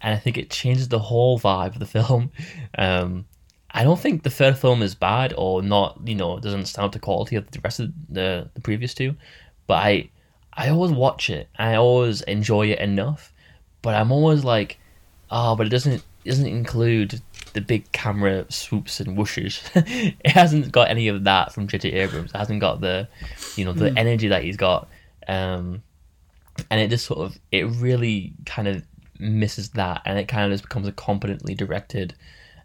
and I think it changes the whole vibe of the [laughs] film. Um, I don't think the third film is bad or not. You know, doesn't stand up to quality of the rest of the the previous two, but I I always watch it. I always enjoy it enough, but I'm always like, oh, but it doesn't it doesn't include the big camera swoops and whooshes. [laughs] it hasn't got any of that from J.J. Abrams. It hasn't got the, you know, the mm. energy that he's got, um, and it just sort of it really kind of misses that, and it kind of just becomes a competently directed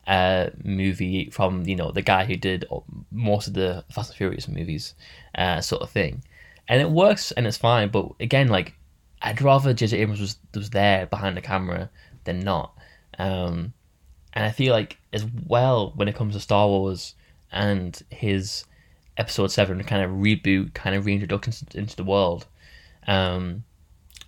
uh, movie from you know the guy who did most of the Fast and Furious movies, uh, sort of thing and it works and it's fine. But again, like I'd rather J.J. Abrams was was there behind the camera than not. Um, and I feel like as well when it comes to Star Wars and his Episode Seven kind of reboot, kind of reintroduction into the world. Um,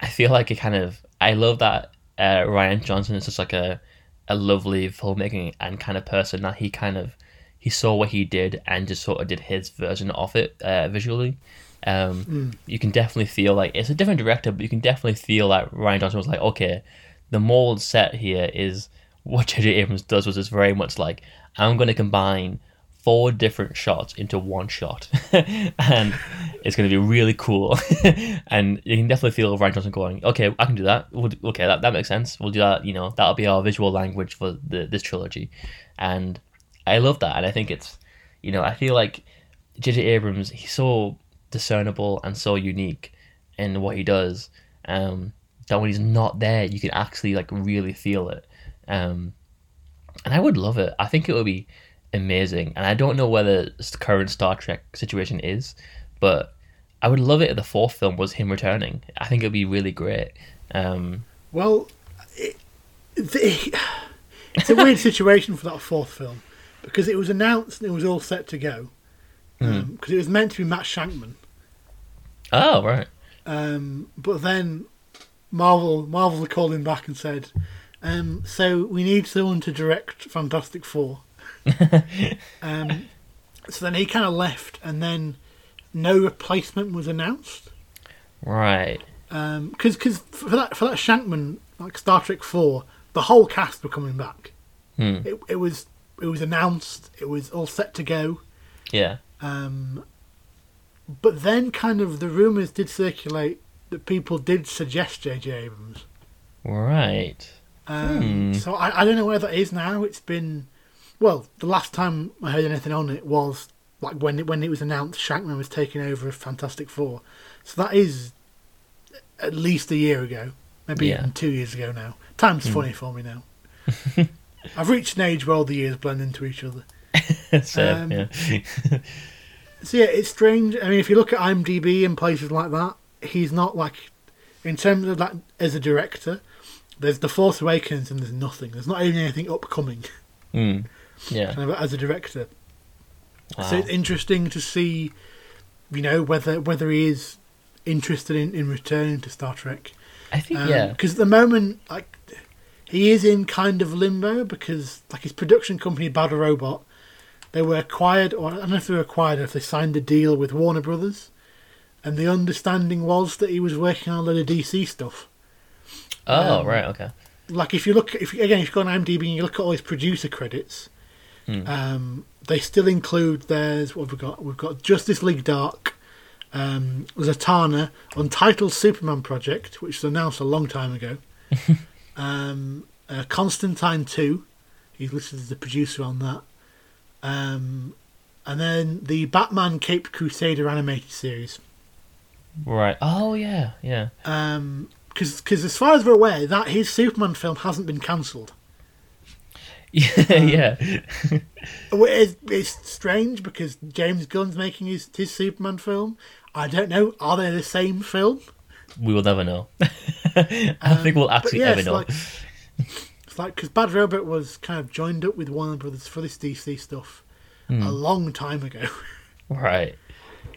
I feel like it kind of I love that uh, Rian Johnson is just like a a lovely filmmaking and kind of person that he kind of he saw what he did and just sort of did his version of it uh, visually. Um, mm. You can definitely feel like it's a different director, but you can definitely feel that Rian Johnson was like, okay, the mold set here is what [laughs] J.J. Abrams does was just very much like I'm going to combine four different shots into one shot, [laughs] and It's going to be really cool, [laughs] and you can definitely feel Rian Johnson going, "Okay, I can do that. We'll, okay, that, that makes sense. We'll do that. You know, that'll be our visual language for the this trilogy." And I love that, and I think it's, you know, I feel like J.J. Abrams he's so discernible and so unique in what he does, um, that when he's not there, you can actually like really feel it. Um, and I would love it. I think it would be amazing. And I don't know whether the current Star Trek situation is, but I would love it if the fourth film was him returning. I think it'd be really great. Um, Well, it, the, it's a weird situation for that fourth film because it was announced and it was all set to go because it was meant to be Matt Shakman, oh right, um, but then Marvel Marvel called him back and said, um, "So we need someone to direct Fantastic Four. [laughs] um, so then he kind of left, and then no replacement was announced. right, because because for that for that Shakman like Star Trek Four, the whole cast were coming back. Hmm. It it was it was announced. It was all set to go. yeah, Um, but then, kind of, the rumors did circulate that people did suggest J.J. Abrams. right, Um, Hmm. So I, I don't know where that is now. It's been well. The last time I heard anything on it was like when it, when it was announced Shakman was taking over Fantastic Four. So that is at least a year ago, maybe Yeah. even two years ago now. Time's funny for me now. [laughs] I've reached an age where all the years blend into each other. [laughs] so Um, yeah, [laughs] So yeah, it's strange. I mean, if you look at IMDb and places like that, he's not like in terms of that as a director. There's The Force Awakens and there's nothing. There's not even anything upcoming Hmm. yeah. kind of as a director. Wow. So it's interesting to see, you know, whether whether he is interested in, in returning to Star Trek. I think yeah, Because at the moment, like, he is in kind of limbo because, like, his production company, Bad Robot, they were acquired, or I don't know if they were acquired or if they signed a deal with Warner Brothers, and the understanding was that he was working on a lot of DC stuff. oh um, right, okay, Like, if you look, if again, if you go on IMDb and you look at all his producer credits, Hmm. um, they still include there's what we've got. We've got Justice League Dark, um, Zatanna, Untitled Superman Project, which was announced a long time ago. [laughs] um, uh, Constantine 2, he's listed as the producer on that. Um, and then the Batman Caped Crusader animated series. right. Oh yeah, yeah. Um, Because cause as far as we're aware, that his Superman film hasn't been cancelled. [laughs] Yeah, yeah. [laughs] It's, it's strange because James Gunn's making his, his Superman film. I don't know, are they the same film? we will never know. [laughs] I don't think we'll actually yeah, ever know. like it's like because Bad Robot was kind of joined up with Warner Brothers for this DC stuff Hmm. a long time ago. [laughs] Right.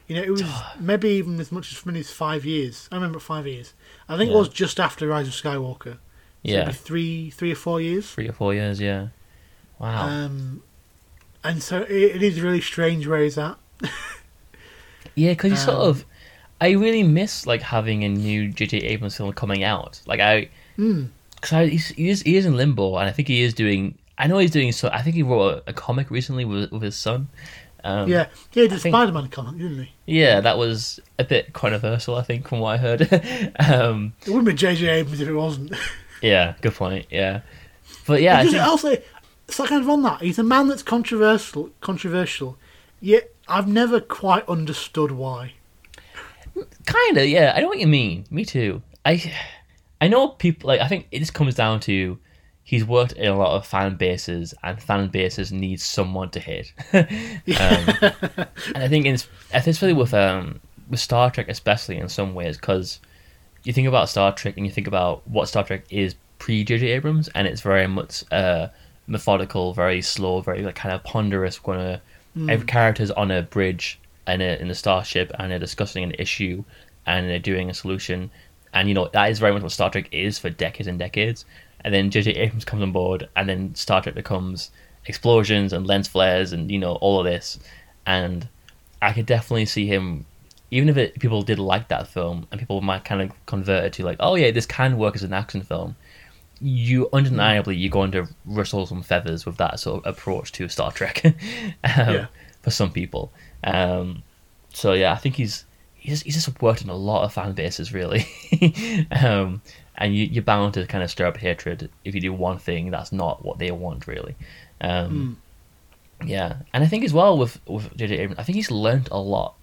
You know, it was maybe even as much as many as five years. I remember five years. I think Yeah. it was just after Rise of Skywalker. So Yeah. maybe three, three or four years. Three or four years. Yeah. Wow. Um, and so it, it is really strange where he's at. [laughs] Yeah, because you sort Um, of, I really miss like having a new J.J. Abrams film coming out. Like I, Mm. Because he's, he is he is in limbo, and I think he is doing. I know he's doing so. I think he wrote a, a comic recently with with his son. Um, yeah, he did I a think- Spider-Man comic, didn't he? yeah, that was a bit controversial. I think from what I heard. [laughs] um, It wouldn't be J.J. Abrams if it wasn't. [laughs] yeah, good point. Yeah, but yeah, I Because think, also, it's like kind of on that. He's a man that's controversial, controversial. Yet I've never quite understood why. kind of. Yeah, I know what you mean. Me too. I, I know people like. I think it just comes down to. He's worked in a lot of fan bases, and fan bases need someone to hit. [laughs] um, and I think it's especially with um with Star Trek, especially in some ways, because you think about Star Trek and you think about what Star Trek is pre J.J. Abrams, and it's very much uh, methodical, very slow, very like kind of ponderous. Going to every character's on a bridge and a, in a starship, and they're discussing an issue, and they're doing a solution, and you know that is very much what Star Trek is for decades and decades. And then J.J. Abrams comes on board, and then Star Trek becomes explosions and lens flares, and you know all of this, and I could definitely see him, even if it, people did like that film and people might kind of convert it to like, oh yeah, this can work as an action film. You undeniably you're going to rustle some feathers with that sort of approach to Star Trek, [laughs] um, Yeah. for some people. Um, so yeah, I think he's he's, he's just worked in a lot of fan bases really [laughs] um, and you, you're bound to kind of stir up hatred if you do one thing that's not what they want really um, yeah and i think as well with with jj abrams i think he's learned a lot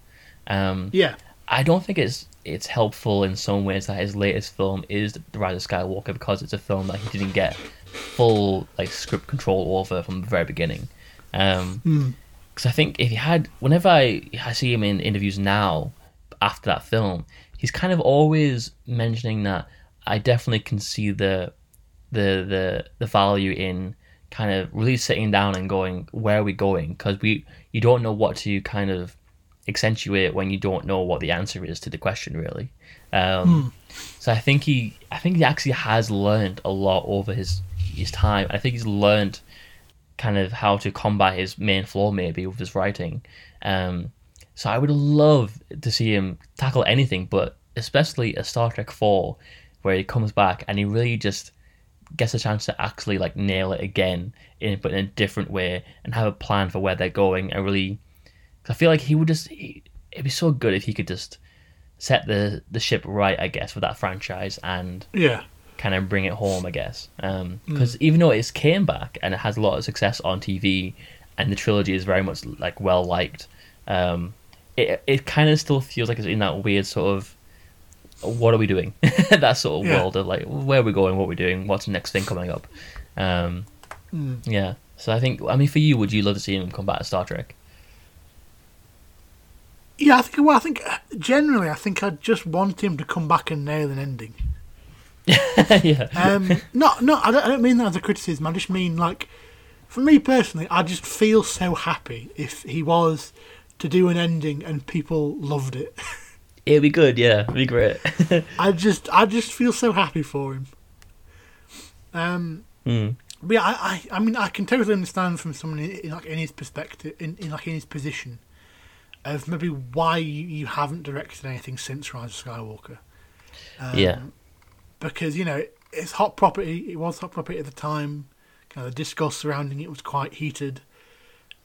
um, Yeah. I don't think it's it's helpful in some ways that his latest film is The Rise of Skywalker because it's a film that he didn't get full like script control over from the very beginning. Um, Mm. because I think if he had, whenever I, I see him in interviews now after that film, he's kind of always mentioning that I definitely can see the the the the value in kind of really sitting down and going where are we going? Because we you don't know what to kind of accentuate when you don't know what the answer is to the question really. Um, so i think he i think he actually has learned a lot over his his time. I think he's learned kind of how to combat his main flaw maybe with his writing. Um, so i would love to see him tackle anything but especially a star trek 4 where he comes back and he really just gets a chance to actually like nail it again in but in a different way and have a plan for where they're going and really 'cause I feel like he would just he, it'd be so good if he could just set the the ship right I guess with that franchise and Yeah. kind of bring it home I guess because even though it's came back and it has a lot of success on TV and the trilogy is very much like well liked um it it kind of still feels like it's in that weird sort of what are we doing [laughs] that sort of Yeah. world of like where are we going what we're we doing what's the next thing coming up um Mm. yeah so i think i mean for you would you love to see him come back to star trek Yeah, I think. Well, I think uh, generally, I think I just want him to come back and nail an ending. [laughs] yeah Um, not, not. I don't, I don't mean that as a criticism. I just mean like, for me personally, I just feel so happy if he was to do an ending and people loved it. [laughs] it'd be good yeah it'd be great [laughs] I just, I just feel so happy for him. Um, mm. but yeah, I, I, I mean, I can totally understand from someone in, in like in his perspective, in, in like in his position, of maybe why you, you haven't directed anything since Rise of Skywalker. Um, Yeah. because you know it's hot property. It was hot property at the time. Kind of the discourse surrounding it was quite heated.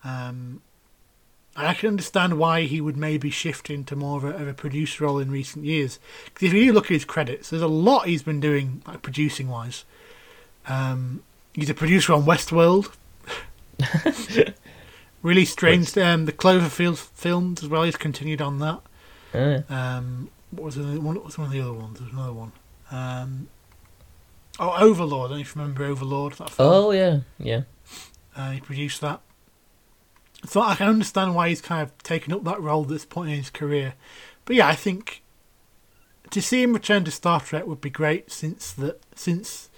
Um, I can understand why he would maybe shift into more of a, of a producer role in recent years. Because if you look at his credits, there's a lot he's been doing, like producing wise. Um, he's a producer on Westworld. [laughs] really strange. Um, the Cloverfield films as well. He's continued on that. Uh, Um, what was the, what was one of the other ones? There's another one. Um, oh, Overlord. I don't know if you remember Overlord. That film. oh yeah yeah Uh, he produced that. So I can understand why he's kind of taken up that role at this point in his career. But yeah, I think to see him return to Star Trek would be great since that since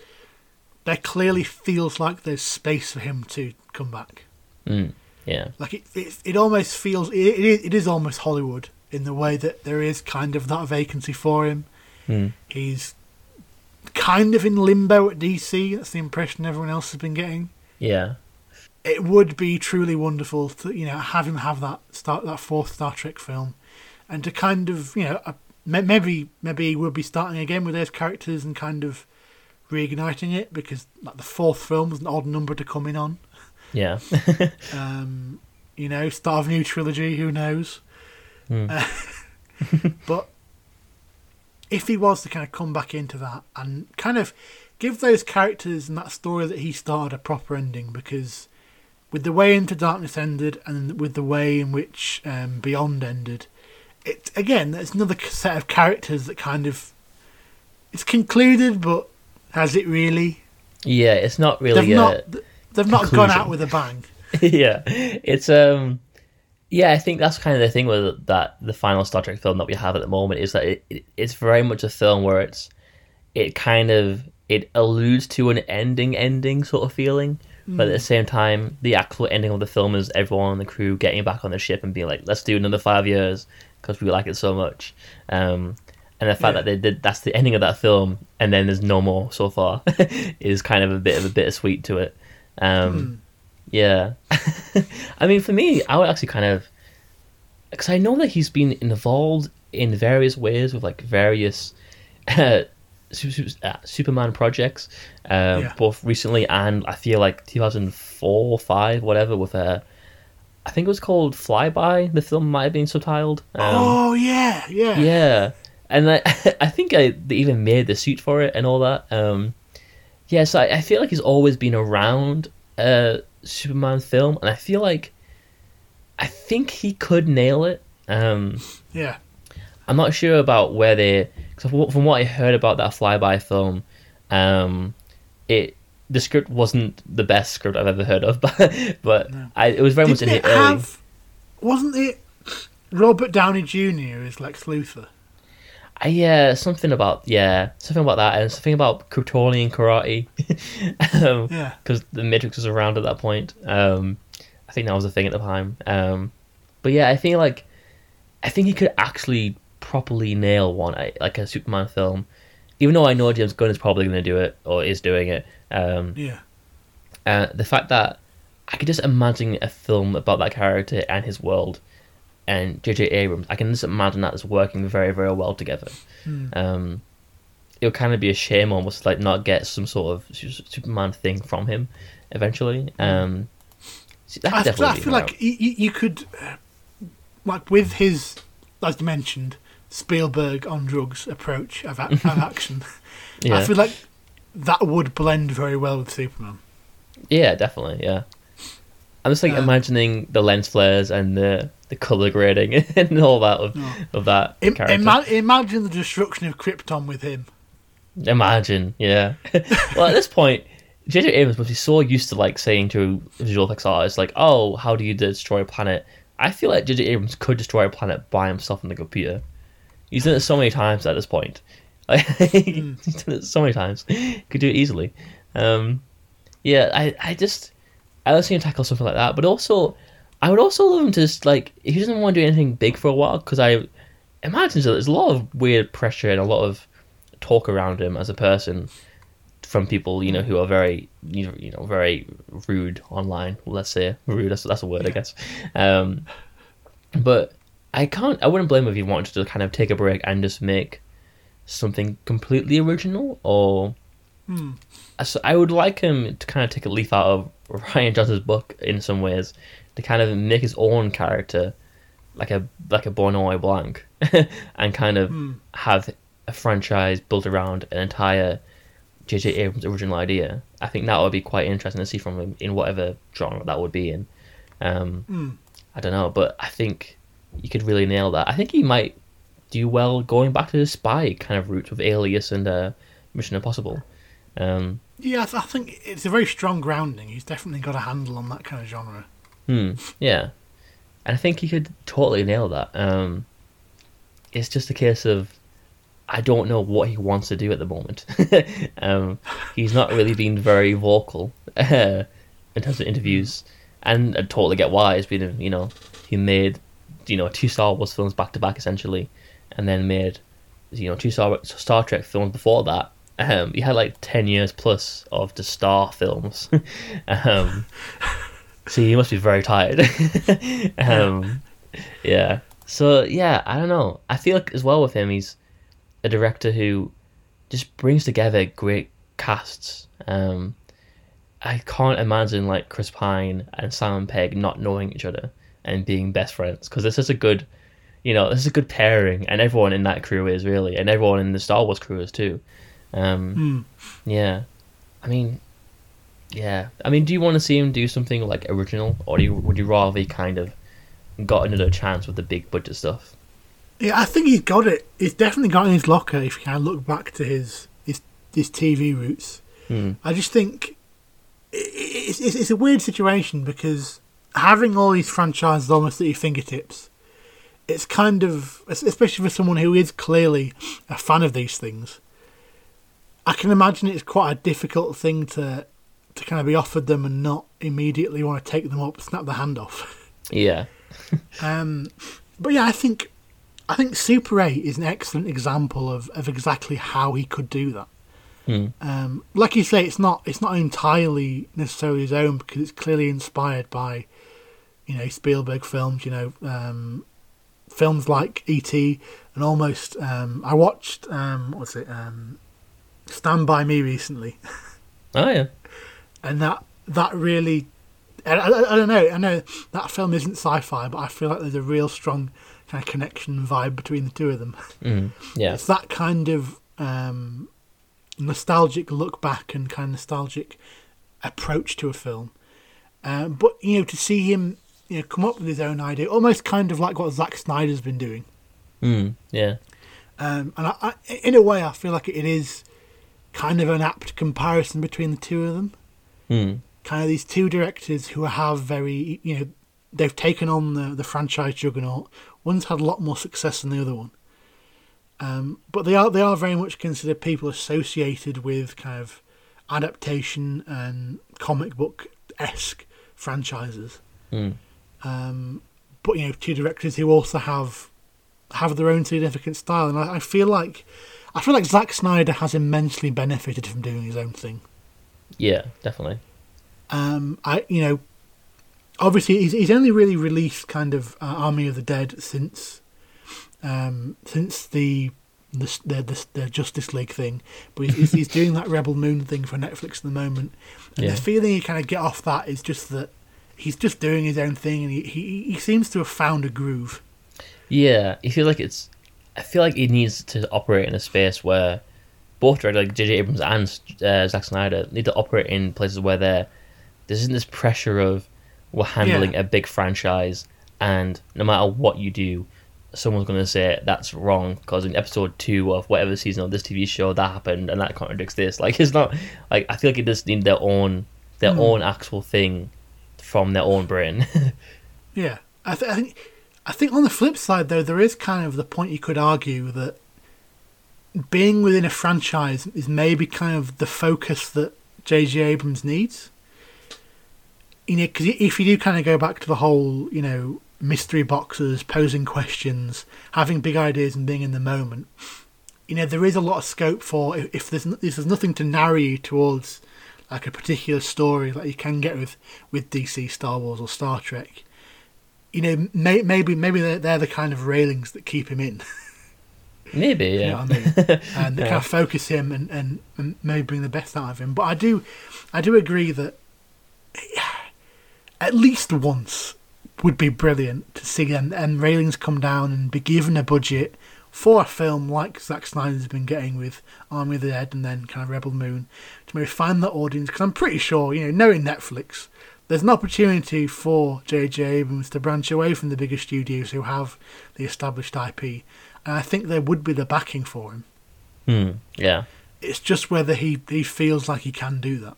there clearly feels like there's space for him to come back. mm. yeah Like it, it, it almost feels it, it, is, it is almost Hollywood in the way that there is kind of that vacancy for him. mm. He's kind of in limbo at DC. That's the impression everyone else has been getting. yeah It would be truly wonderful to you know have him have that start that fourth Star Trek film, and to kind of you know uh, maybe maybe he would be starting again with those characters and kind of reigniting it because like the fourth film was an odd number to come in on. yeah [laughs] Um, you know, start of a new trilogy. Who knows? Mm. Uh, [laughs] but if he was to kind of come back into that and kind of give those characters and that story that he started a proper ending, because with the way Into Darkness ended and with the way in which um, Beyond ended, it again there's another set of characters that kind of it's concluded, but has it really? yeah it's not really they've not. They've not gone out with a bang. [laughs] yeah, it's um, yeah. I think that's kind of the thing with that the final Star Trek film that we have at the moment is that it, it it's very much a film where it's it kind of it alludes to an ending, ending sort of feeling, but at the same time, the actual ending of the film is everyone on the crew getting back on the ship and being like, "Let's do another five years because we like it so much." Um, and the fact Yeah. that they did that's the ending of that film, and then there's no more so far, [laughs] is kind of a bit of a bittersweet to it. Um, yeah. [laughs] I mean, for me, I would actually kind of. Because I know that he's been involved in various ways with like various [laughs] uh, Superman projects, um, Yeah. both recently and I feel like 2004 or 5, whatever, with a. I think it was called Flyby. The film might have been subtitled. Um, oh yeah, yeah, yeah, and I [laughs] I think I they even made the suit for it and all that. Um, yeah, so I, I feel like he's always been around a Superman film, and I feel like I think he could nail it. Um, yeah. I'm not sure about where they. Cause from what I heard about that flyby film, um, it the script wasn't the best script I've ever heard of, [laughs] but but No. I, it was very much Didn't in it the early. have? Wasn't it Robert Downey Jr. as Lex Luthor? Uh, yeah, something about yeah, something about that, and something about Kryptonian karate. [laughs] um, Yeah. because the Matrix was around at that point. Um, I think that was a thing at the time. Um, but yeah, I think like, I think he could actually properly nail one like a Superman film, even though I know James Gunn is probably going to do it or is doing it. Um, Yeah. uh, the fact that I could just imagine a film about that character and his world, and J.J. Abrams, I can just imagine that as working very, very well together. Hmm. Um, it would kind of be a shame almost like not get some sort of Superman thing from him eventually. Um, so that Hmm. I, definitely I feel like you, you could, uh, like with his, as you mentioned, Spielberg on drugs approach of, a- of [laughs] action. [laughs] yeah, I feel like that would blend very well with Superman. yeah, definitely, yeah. I'm just like imagining the lens flares and the the color grading [laughs] and all that of, No. of that Im- character. ima- imagine the destruction of Krypton with him. Imagine, yeah. well, at this point, J.J. Abrams must be so used to like saying to visual effects artists, like, "Oh, how do you destroy a planet?" I feel like J.J. Abrams could destroy a planet by himself on the computer. He's done it so many times at this point. [laughs] Like, he's done it so many times. Could do it easily. Um, yeah, I, I just, I love seeing him tackle something like that. But also, I would also love him to just like, he doesn't want to do anything big for a while, because I imagine that there's a lot of weird pressure and a lot of talk around him as a person from people you know who are very you know, very rude online let's say rude that's that's a word i guess um but i can't i wouldn't blame him if he wanted to kind of take a break and just make something completely original or Hmm. so I would like him to kind of take a leaf out of Rian Johnson's book in some ways to kind of make his own character like a like a Benoit Blanc [laughs] and kind of Hmm. have a franchise built around an entire J.J. Abrams original idea. I think that would be quite interesting to see from him in whatever genre that would be in. Um, Hmm. I don't know, but I think you could really nail that. I think he might do well going back to the spy kind of route with Alias and uh, Mission Impossible. Um, Yeah, I, th- I think it's a very strong grounding. He's definitely got a handle on that kind of genre. Hmm. Yeah, and I think he could totally nail that. Um, it's just a case of I don't know what he wants to do at the moment. [laughs] um, he's not really been very vocal [laughs] uh, in terms of interviews, and I totally get why. It's been you know he made you know two Star Wars films back to back essentially, and then made you know two Star Star Trek films before that. Um, he had like ten years plus of the Star films. [laughs] um, so he must be very tired. [laughs] um, yeah. So yeah, I don't know. I feel like as well with him, he's a director who just brings together great casts. Um, I can't imagine like Chris Pine and Simon Pegg not knowing each other and being best friends because this is a good, you know, this is a good pairing, and everyone in that crew is really, and everyone in the Star Wars crew is too. Um, Hmm. yeah, I mean, yeah, I mean, do you want to see him do something like original, or do you, would you rather he kind of got another chance with the big budget stuff? Yeah, I think he's got it. He's definitely got it in his locker. If you kind of look back to his his his TV roots, Hmm. I just think it's, it's, it's a weird situation because having all these franchises almost at your fingertips, it's kind of especially for someone who is clearly a fan of these things. I can imagine it's quite a difficult thing to to kind of be offered them and not immediately want to take them up, snap the hand off. Yeah, [laughs] Um, but yeah, I think I think Super Eight is an excellent example of, of exactly how he could do that. Hmm. Um, like you say, it's not it's not entirely necessarily his own because it's clearly inspired by, you know, Spielberg films. You know, um, films like E.T. and almost. Um, I watched um, what's it? Um, Stand by Me recently, [laughs] oh yeah, and that that really I, I, I don't know. I know that film isn't sci-fi, but I feel like there's a real strong kind of connection vibe between the two of them. [laughs] Mm, yeah. It's that kind of um, nostalgic look back and kind of nostalgic approach to a film. Um, but you know, to see him you know come up with his own idea, almost kind of like what Zack Snyder's been doing. Mm, yeah. Um, and I, I, in a way, I feel like it is kind of an apt comparison between the two of them. Mm. Kind of these two directors who have very, you know, they've taken on the, the franchise juggernaut. One's had a lot more success than the other one. Um, but they are they are very much considered people associated with kind of adaptation and comic book esque franchises. Mm. Um, but you know, two directors who also have have their own significant style, and I, I feel like I feel like Zack Snyder has immensely benefited from doing his own thing. Yeah, definitely. Um, I you know, obviously he's he's only really released kind of uh, Army of the Dead since um, since the the, the the the Justice League thing, but he's, he's doing that Rebel Moon thing for Netflix at the moment, and Yeah. the feeling you kind of get off that is just that he's just doing his own thing, and he he, he seems to have found a groove. Yeah, it feels like it's. I feel like he needs to operate in a space where both directors, like J.J. Abrams and uh, Zack Snyder, need to operate in places where there there isn't this pressure of we're handling a big franchise, and no matter what you do, someone's going to say that's wrong because in episode two of whatever season of this TV show that happened and that contradicts this. Like it's not like I feel like it just need their own their own actual thing from their own brain. [laughs] Yeah, I, th- I think I think on the flip side though, there is kind of the point you could argue that being within a franchise is maybe kind of the focus that J.J. Abrams needs. You know, because if you do kind of go back to the whole, you know, mystery boxes, posing questions, having big ideas and being in the moment, you know, there is a lot of scope for if, there's if there's nothing to narrow you towards like a particular story like you can get with with DC, Star Wars, or Star Trek. You know, may, maybe maybe they're, they're the kind of railings that keep him in. [laughs] Maybe, You know yeah. what I mean? [laughs] and they Yeah. kind of focus him and, and, and maybe bring the best out of him. But I do, I do agree that at least once would be brilliant to see and, and railings come down and be given a budget for a film like Zack Snyder's been getting with Army of the Dead and then kind of Rebel Moon to maybe find that audience because I'm pretty sure you know knowing Netflix there's an opportunity for J.J. Abrams to branch away from the bigger studios who have the established IP and I think there would be the backing for him Hmm, yeah, it's just whether he, he feels like he can do that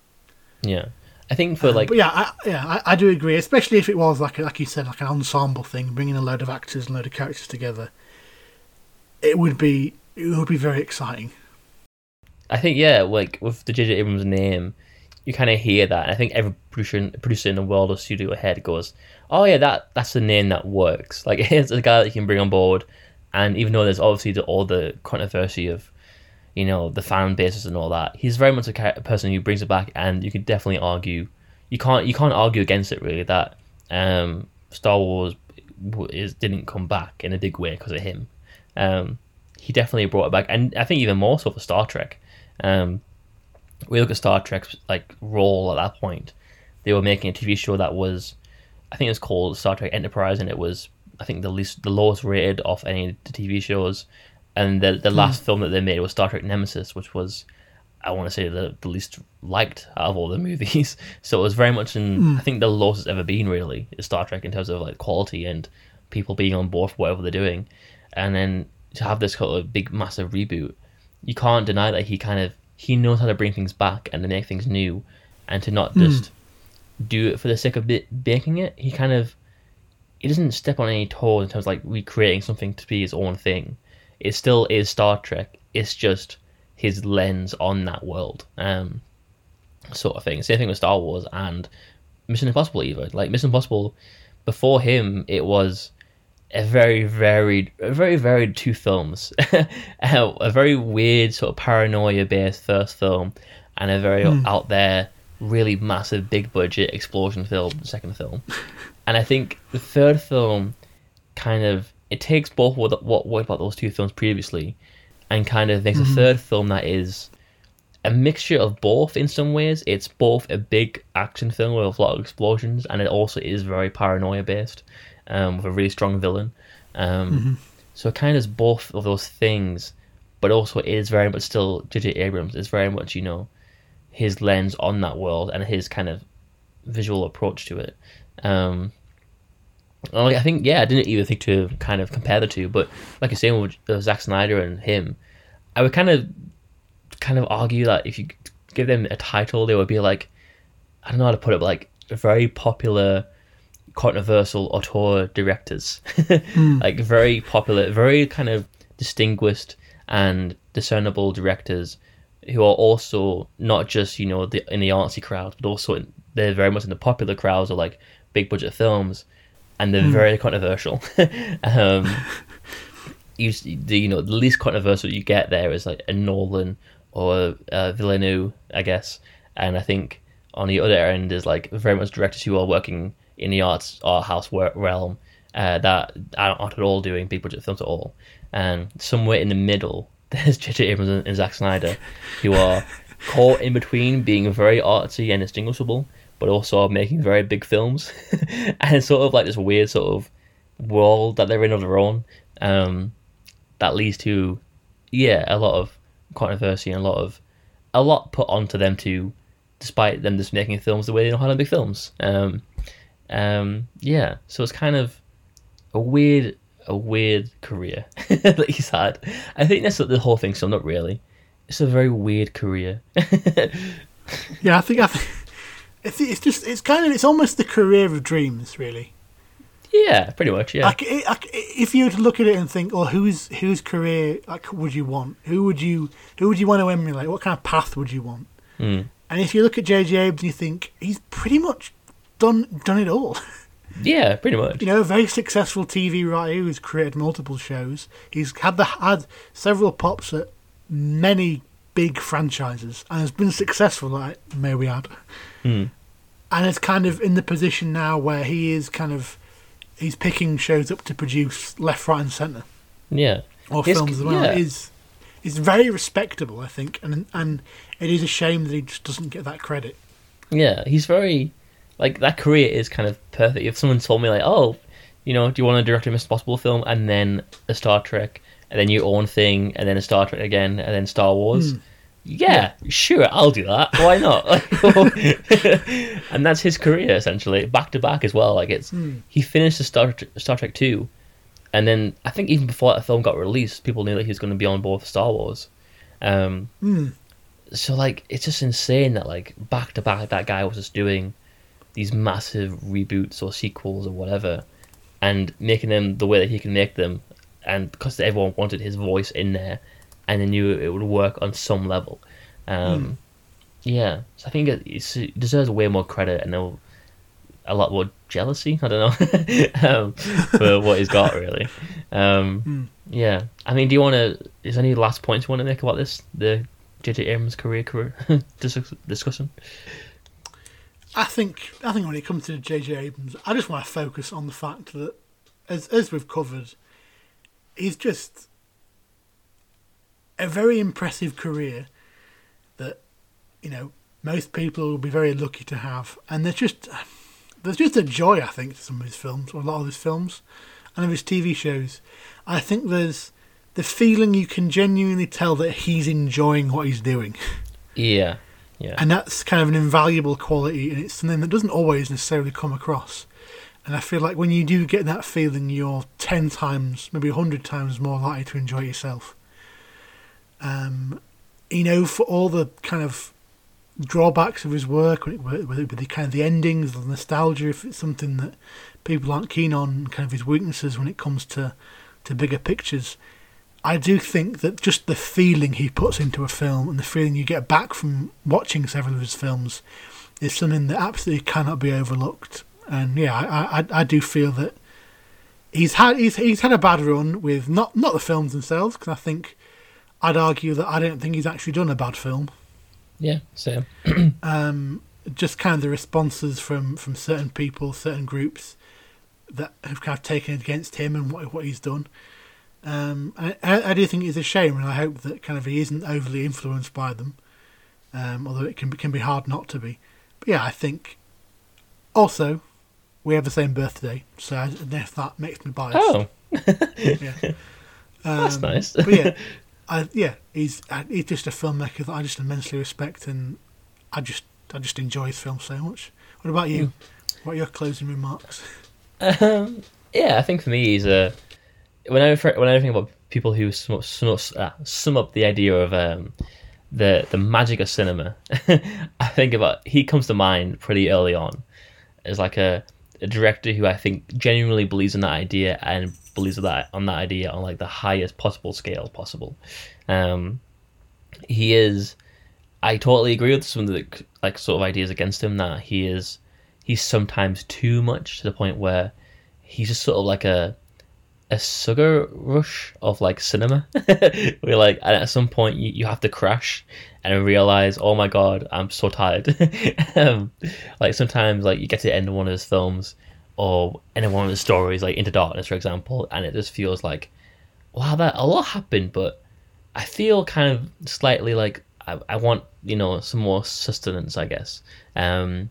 yeah. I think for Um, like but yeah, I, yeah, I, I do agree. Especially if it was like like you said, like an ensemble thing, bringing a load of actors and a load of characters together. It would be it would be very exciting. I think yeah, like with the J.J. Abrams name, you kind of hear that. I think every producer, in the world or studio ahead goes, "Oh yeah, that that's the name that works." [laughs] Like here's a guy that you can bring on board, and even though there's obviously the, all the controversy of, you know, the fan bases and all that, he's very much a, a person who brings it back, and you could definitely argue, you can't you can't argue against it really that um, Star Wars is didn't come back in a big way because of him. Um, he definitely brought it back, and I think even more so for Star Trek. Um, we look at Star Trek's like role at that point. They were making a TV show that was, I think it was called Star Trek Enterprise, and it was I think the least the lowest rated of any of the TV shows. And the the last film that they made was Star Trek Nemesis, which was I want to say the, the least liked out of all the [laughs] movies. So it was very much in I think the lowest it's ever been really is Star Trek in terms of like quality and people being on board for whatever they're doing. And then to have this kind of big massive reboot, you can't deny that he kind of he knows how to bring things back and to make things new, and to not just do it for the sake of bit making it. He kind of he doesn't step on any toes in terms of like recreating something to be his own thing. It still is Star Trek. It's just his lens on that world, um, sort of thing. Same thing with Star Wars and Mission Impossible. Even like Mission Impossible, before him, it was a very varied, a very varied two films. [laughs] a very weird sort of paranoia based first film, and a very hmm. out there, really massive, big budget explosion film second film. [laughs] and I think the third film kind of it takes both what what worked about those two films previously, and kind of makes a mm-hmm. third film that is a mixture of both in some ways. It's both a big action film with a lot of explosions, and it also is very paranoia based, um, with a really strong villain. Um, So it kind of is both of those things, but also it is very much still J.J. Abrams. It's very much you know his lens on that world and his kind of visual approach to it. Um, well, I think yeah, I didn't even think to kind of compare the two, but like you're saying with uh, Zack Snyder and him, I would kind of kind of argue that if you give them a title, they would be like I don't know how to put it, but like very popular, controversial auteur directors, [laughs] like very popular, very kind of distinguished and discernible directors who are also not just you know the, in the artsy crowd, but also in, they're very much in the popular crowds or like big budget films, and they're very controversial. [laughs] um, [laughs] you the you know the least controversial you get there is like a Nolan or a Villeneuve, I guess, and I think on the other end is like very much directors who are working in the arts art house realm uh, that aren't at all doing big budget films at all, and somewhere in the middle [laughs] there's J.J. Abrams and, and Zack Snyder who are [laughs] caught in between being very artsy and distinguishable, but also making very big films, [laughs] and it's sort of like this weird sort of world that they're in of their own. Um, that leads to yeah a lot of controversy and a lot of a lot put onto them too despite them just making films the way they know how to make films um um yeah so it's kind of a weird a weird career [laughs] that he's had i think that's the whole thing so not really it's a very weird career [laughs] Yeah, I think I think it's, it's just it's kind of it's almost the career of dreams, really. yeah pretty much yeah Like, it, like if you were to look at it and think, "Oh, whose whose career like would you want? Who would you who would you want to emulate? What kind of path would you want?" Mm. And if you look at JJ Abrams, and you think he's pretty much done done it all. [laughs] yeah pretty much you know, a very successful TV writer who's created multiple shows. He's had the had several pops at many big franchises and has been successful. Like may we add, Hmm. and is kind of in the position now where he is kind of he's picking shows up to produce left, right, and centre yeah or His- films as well. yeah. Is is very respectable, I think, and and it is a shame that he just doesn't get that credit. Yeah, he's very like that career is kind of perfect. If someone told me like, oh, you know, do you want to direct a Mission Possible film and then a Star Trek and then your own thing and then a Star Trek again and then Star Wars? Hmm. Yeah, sure, I'll do that. Why not? [laughs] and that's his career essentially, back to back as well. Like it's hmm. he finished the Star Star Trek two, and then I think even before that film got released, people knew that he was going to be on board for Star Wars. Um, hmm. so like it's just insane that like back to back that guy was just doing these massive reboots or sequels or whatever and making them the way that he can make them and because everyone wanted his voice in there and they knew it would work on some level. Um, yeah so i think it, it deserves way more credit and a lot more jealousy i don't know [laughs] um, for what he's got really. Um, yeah i mean do you want to is there any last points you want to make about this the jj abrams career career [laughs] discussion I think I think when it comes to J.J. Abrams, I just want to focus on the fact that, as as we've covered, he's just a very impressive career that you know most people will be very lucky to have, and there's just there's just a joy I think to some of his films, or a lot of his films, and of his TV shows. I think there's the feeling you can genuinely tell that he's enjoying what he's doing. yeah yeah And that's kind of an invaluable quality, and it's something that doesn't always necessarily come across. And I feel like when you do get that feeling, you're 10 times, maybe 100 times more likely to enjoy yourself. Um, you know, for all the kind of drawbacks of his work, whether it be the kind of the endings, the nostalgia, if it's something that people aren't keen on, kind of his weaknesses when it comes to, to bigger pictures, I do think that just the feeling he puts into a film and the feeling you get back from watching several of his films is something that absolutely cannot be overlooked. And yeah, I, I, I do feel that he's had he's he's had a bad run with not not the films themselves because I think I'd argue that I don't think he's actually done a bad film. yeah same [clears throat] Um, just kind of the responses from from certain people, certain groups that have kind of taken against him and what what he's done. Um, I, I do think it's a shame, and I hope that kind of he isn't overly influenced by them. um, although it can be, can be hard not to be. But yeah, I think also we have the same birthday, so I don't know if that makes me biased. Oh, yeah. [laughs] that's Um, nice. but yeah, I, yeah, he's uh, he's just a filmmaker that I just immensely respect, and I just I just enjoy his film so much. What about you? What are your closing remarks? Um, yeah, I think for me, he's a when I refer, when I think about people who sum, up- sum, up- uh, sum up the idea of um, the the magic of cinema, [laughs] I think about he comes to mind pretty early on as like a, a director who I think genuinely believes in that idea and believes that on that idea on like the highest possible scale possible. Um, he is. I totally agree with some of the like sort of ideas against him that he is he's sometimes too much to the point where he's just sort of like a a sugar rush of like cinema. [laughs] Where like and at some point you, you have to crash and realize oh my god i'm so tired. [laughs] Um, like sometimes like you get to the end of one of his films or end one of the stories like into darkness for example and it just feels like wow that a lot happened but i feel kind of slightly like i, I want you know some more sustenance i guess. Um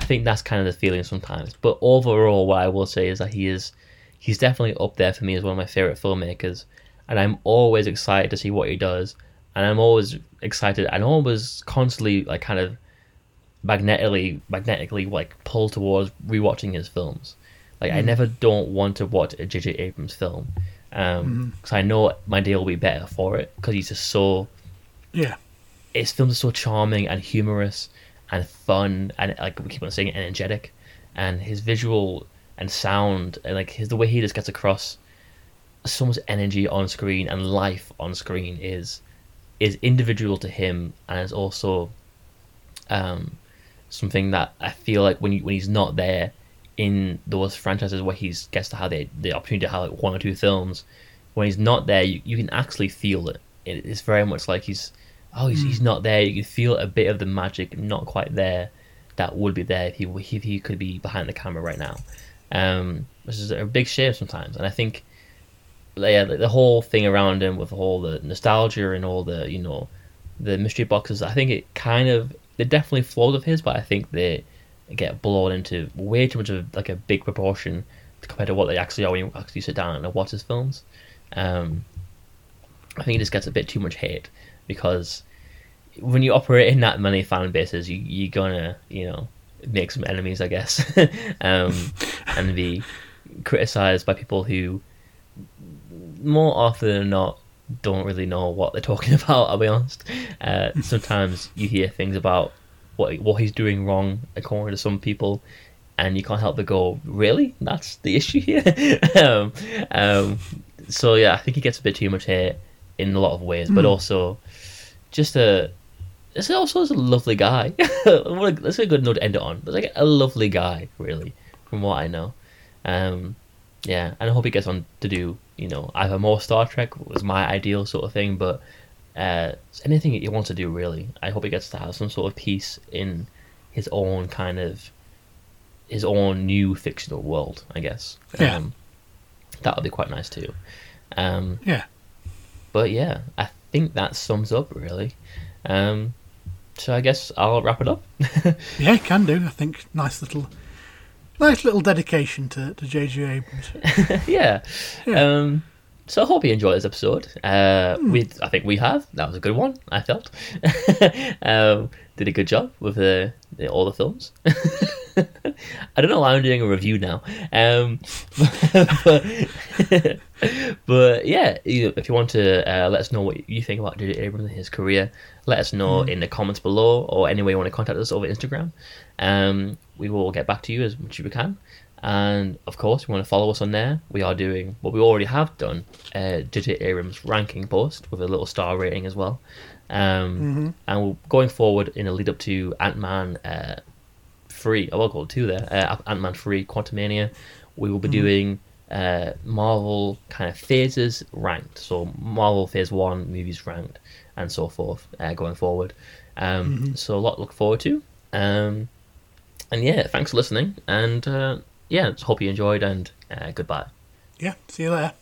I think that's kind of the feeling sometimes. But overall, what I will say is that he is he's definitely up there for me as one of my favorite filmmakers, and I'm always excited to see what he does, and I'm always excited and always constantly like kind of magnetically magnetically like pulled towards rewatching his films. Like I hmm. never don't want to watch a J.J. Abrams film um, mm-hmm. because I know my day will be better for it because he's just so Yeah, his films are so charming and humorous and fun and like we keep on saying energetic and his visual and sound and like his the way he just gets across so much energy on screen and life on screen is is individual to him and is also um something that I feel like when you, when he's not there in those franchises where he gets to have the, the opportunity to have like one or two films when he's not there you, you can actually feel it. It is very much like he's oh he's, he's not there. You can feel a bit of the magic not quite there that would be there if he if he could be behind the camera right now um which is a big shame sometimes. And I think yeah, the, whole thing around him with all the nostalgia and all the you know the mystery boxes I think it kind of they're definitely flaws of his but I think they get blown into way too much of like a big proportion compared to what they actually are when you actually sit down and watch his films. Um I think it just gets a bit too much hate because when you operate in that many fan bases, you you're gonna you know make some enemies, I guess, [laughs] um, and be criticized by people who more often than not don't really know what they're talking [laughs] about. I'll be honest. Uh, sometimes you hear things about what what he's doing wrong according to some people, and you can't help but go, "Really? That's the issue here." [laughs] um, um, so yeah, I think he gets a bit too much hate in a lot of ways, but also just a. It's also a lovely guy. [laughs] What a- That's a good note to end it on. But like a lovely guy, really, from what I know. Um, yeah, and I hope he gets on to do, you know, either more Star Trek was my ideal sort of thing, but uh, anything he wants to do really. I hope he gets to have some sort of peace in his own kind of his own new fictional world. I guess. Yeah. Um, that would be quite nice too. Um, yeah. but yeah, I think that sums up really. Um, so I guess I'll wrap it up. [laughs] Yeah, can do. I think nice little, nice little dedication to to J.J. Abrams. [laughs] yeah. Yeah. Um, so I hope you enjoyed this episode. Uh, we, I think we have. That was a good one. I felt. [laughs] um, did a good job with the, the all the films. [laughs] I don't know why I'm doing a review now. Um, [laughs] but, [laughs] but yeah, if you want to uh, let us know what you think about J.J. Abrams and his career, let us know in the comments below or any way you want to contact us over Instagram. Um, we will get back to you as much as we can. And of course, if you want to follow us on there, we are doing what we already have done uh, J.J. Abrams ranking post with a little star rating as well. Um, And we're going forward in a lead up to Ant Man uh, 3, oh, call it 2 there, uh, Ant Man 3 Quantumania. We will be doing uh, Marvel kind of phases ranked. So, Marvel Phase 1 movies ranked and so forth uh, going forward. Um, So, a lot to look forward to. Um, and yeah, thanks for listening. And uh, yeah, hope you enjoyed and uh, goodbye. Yeah. See you later.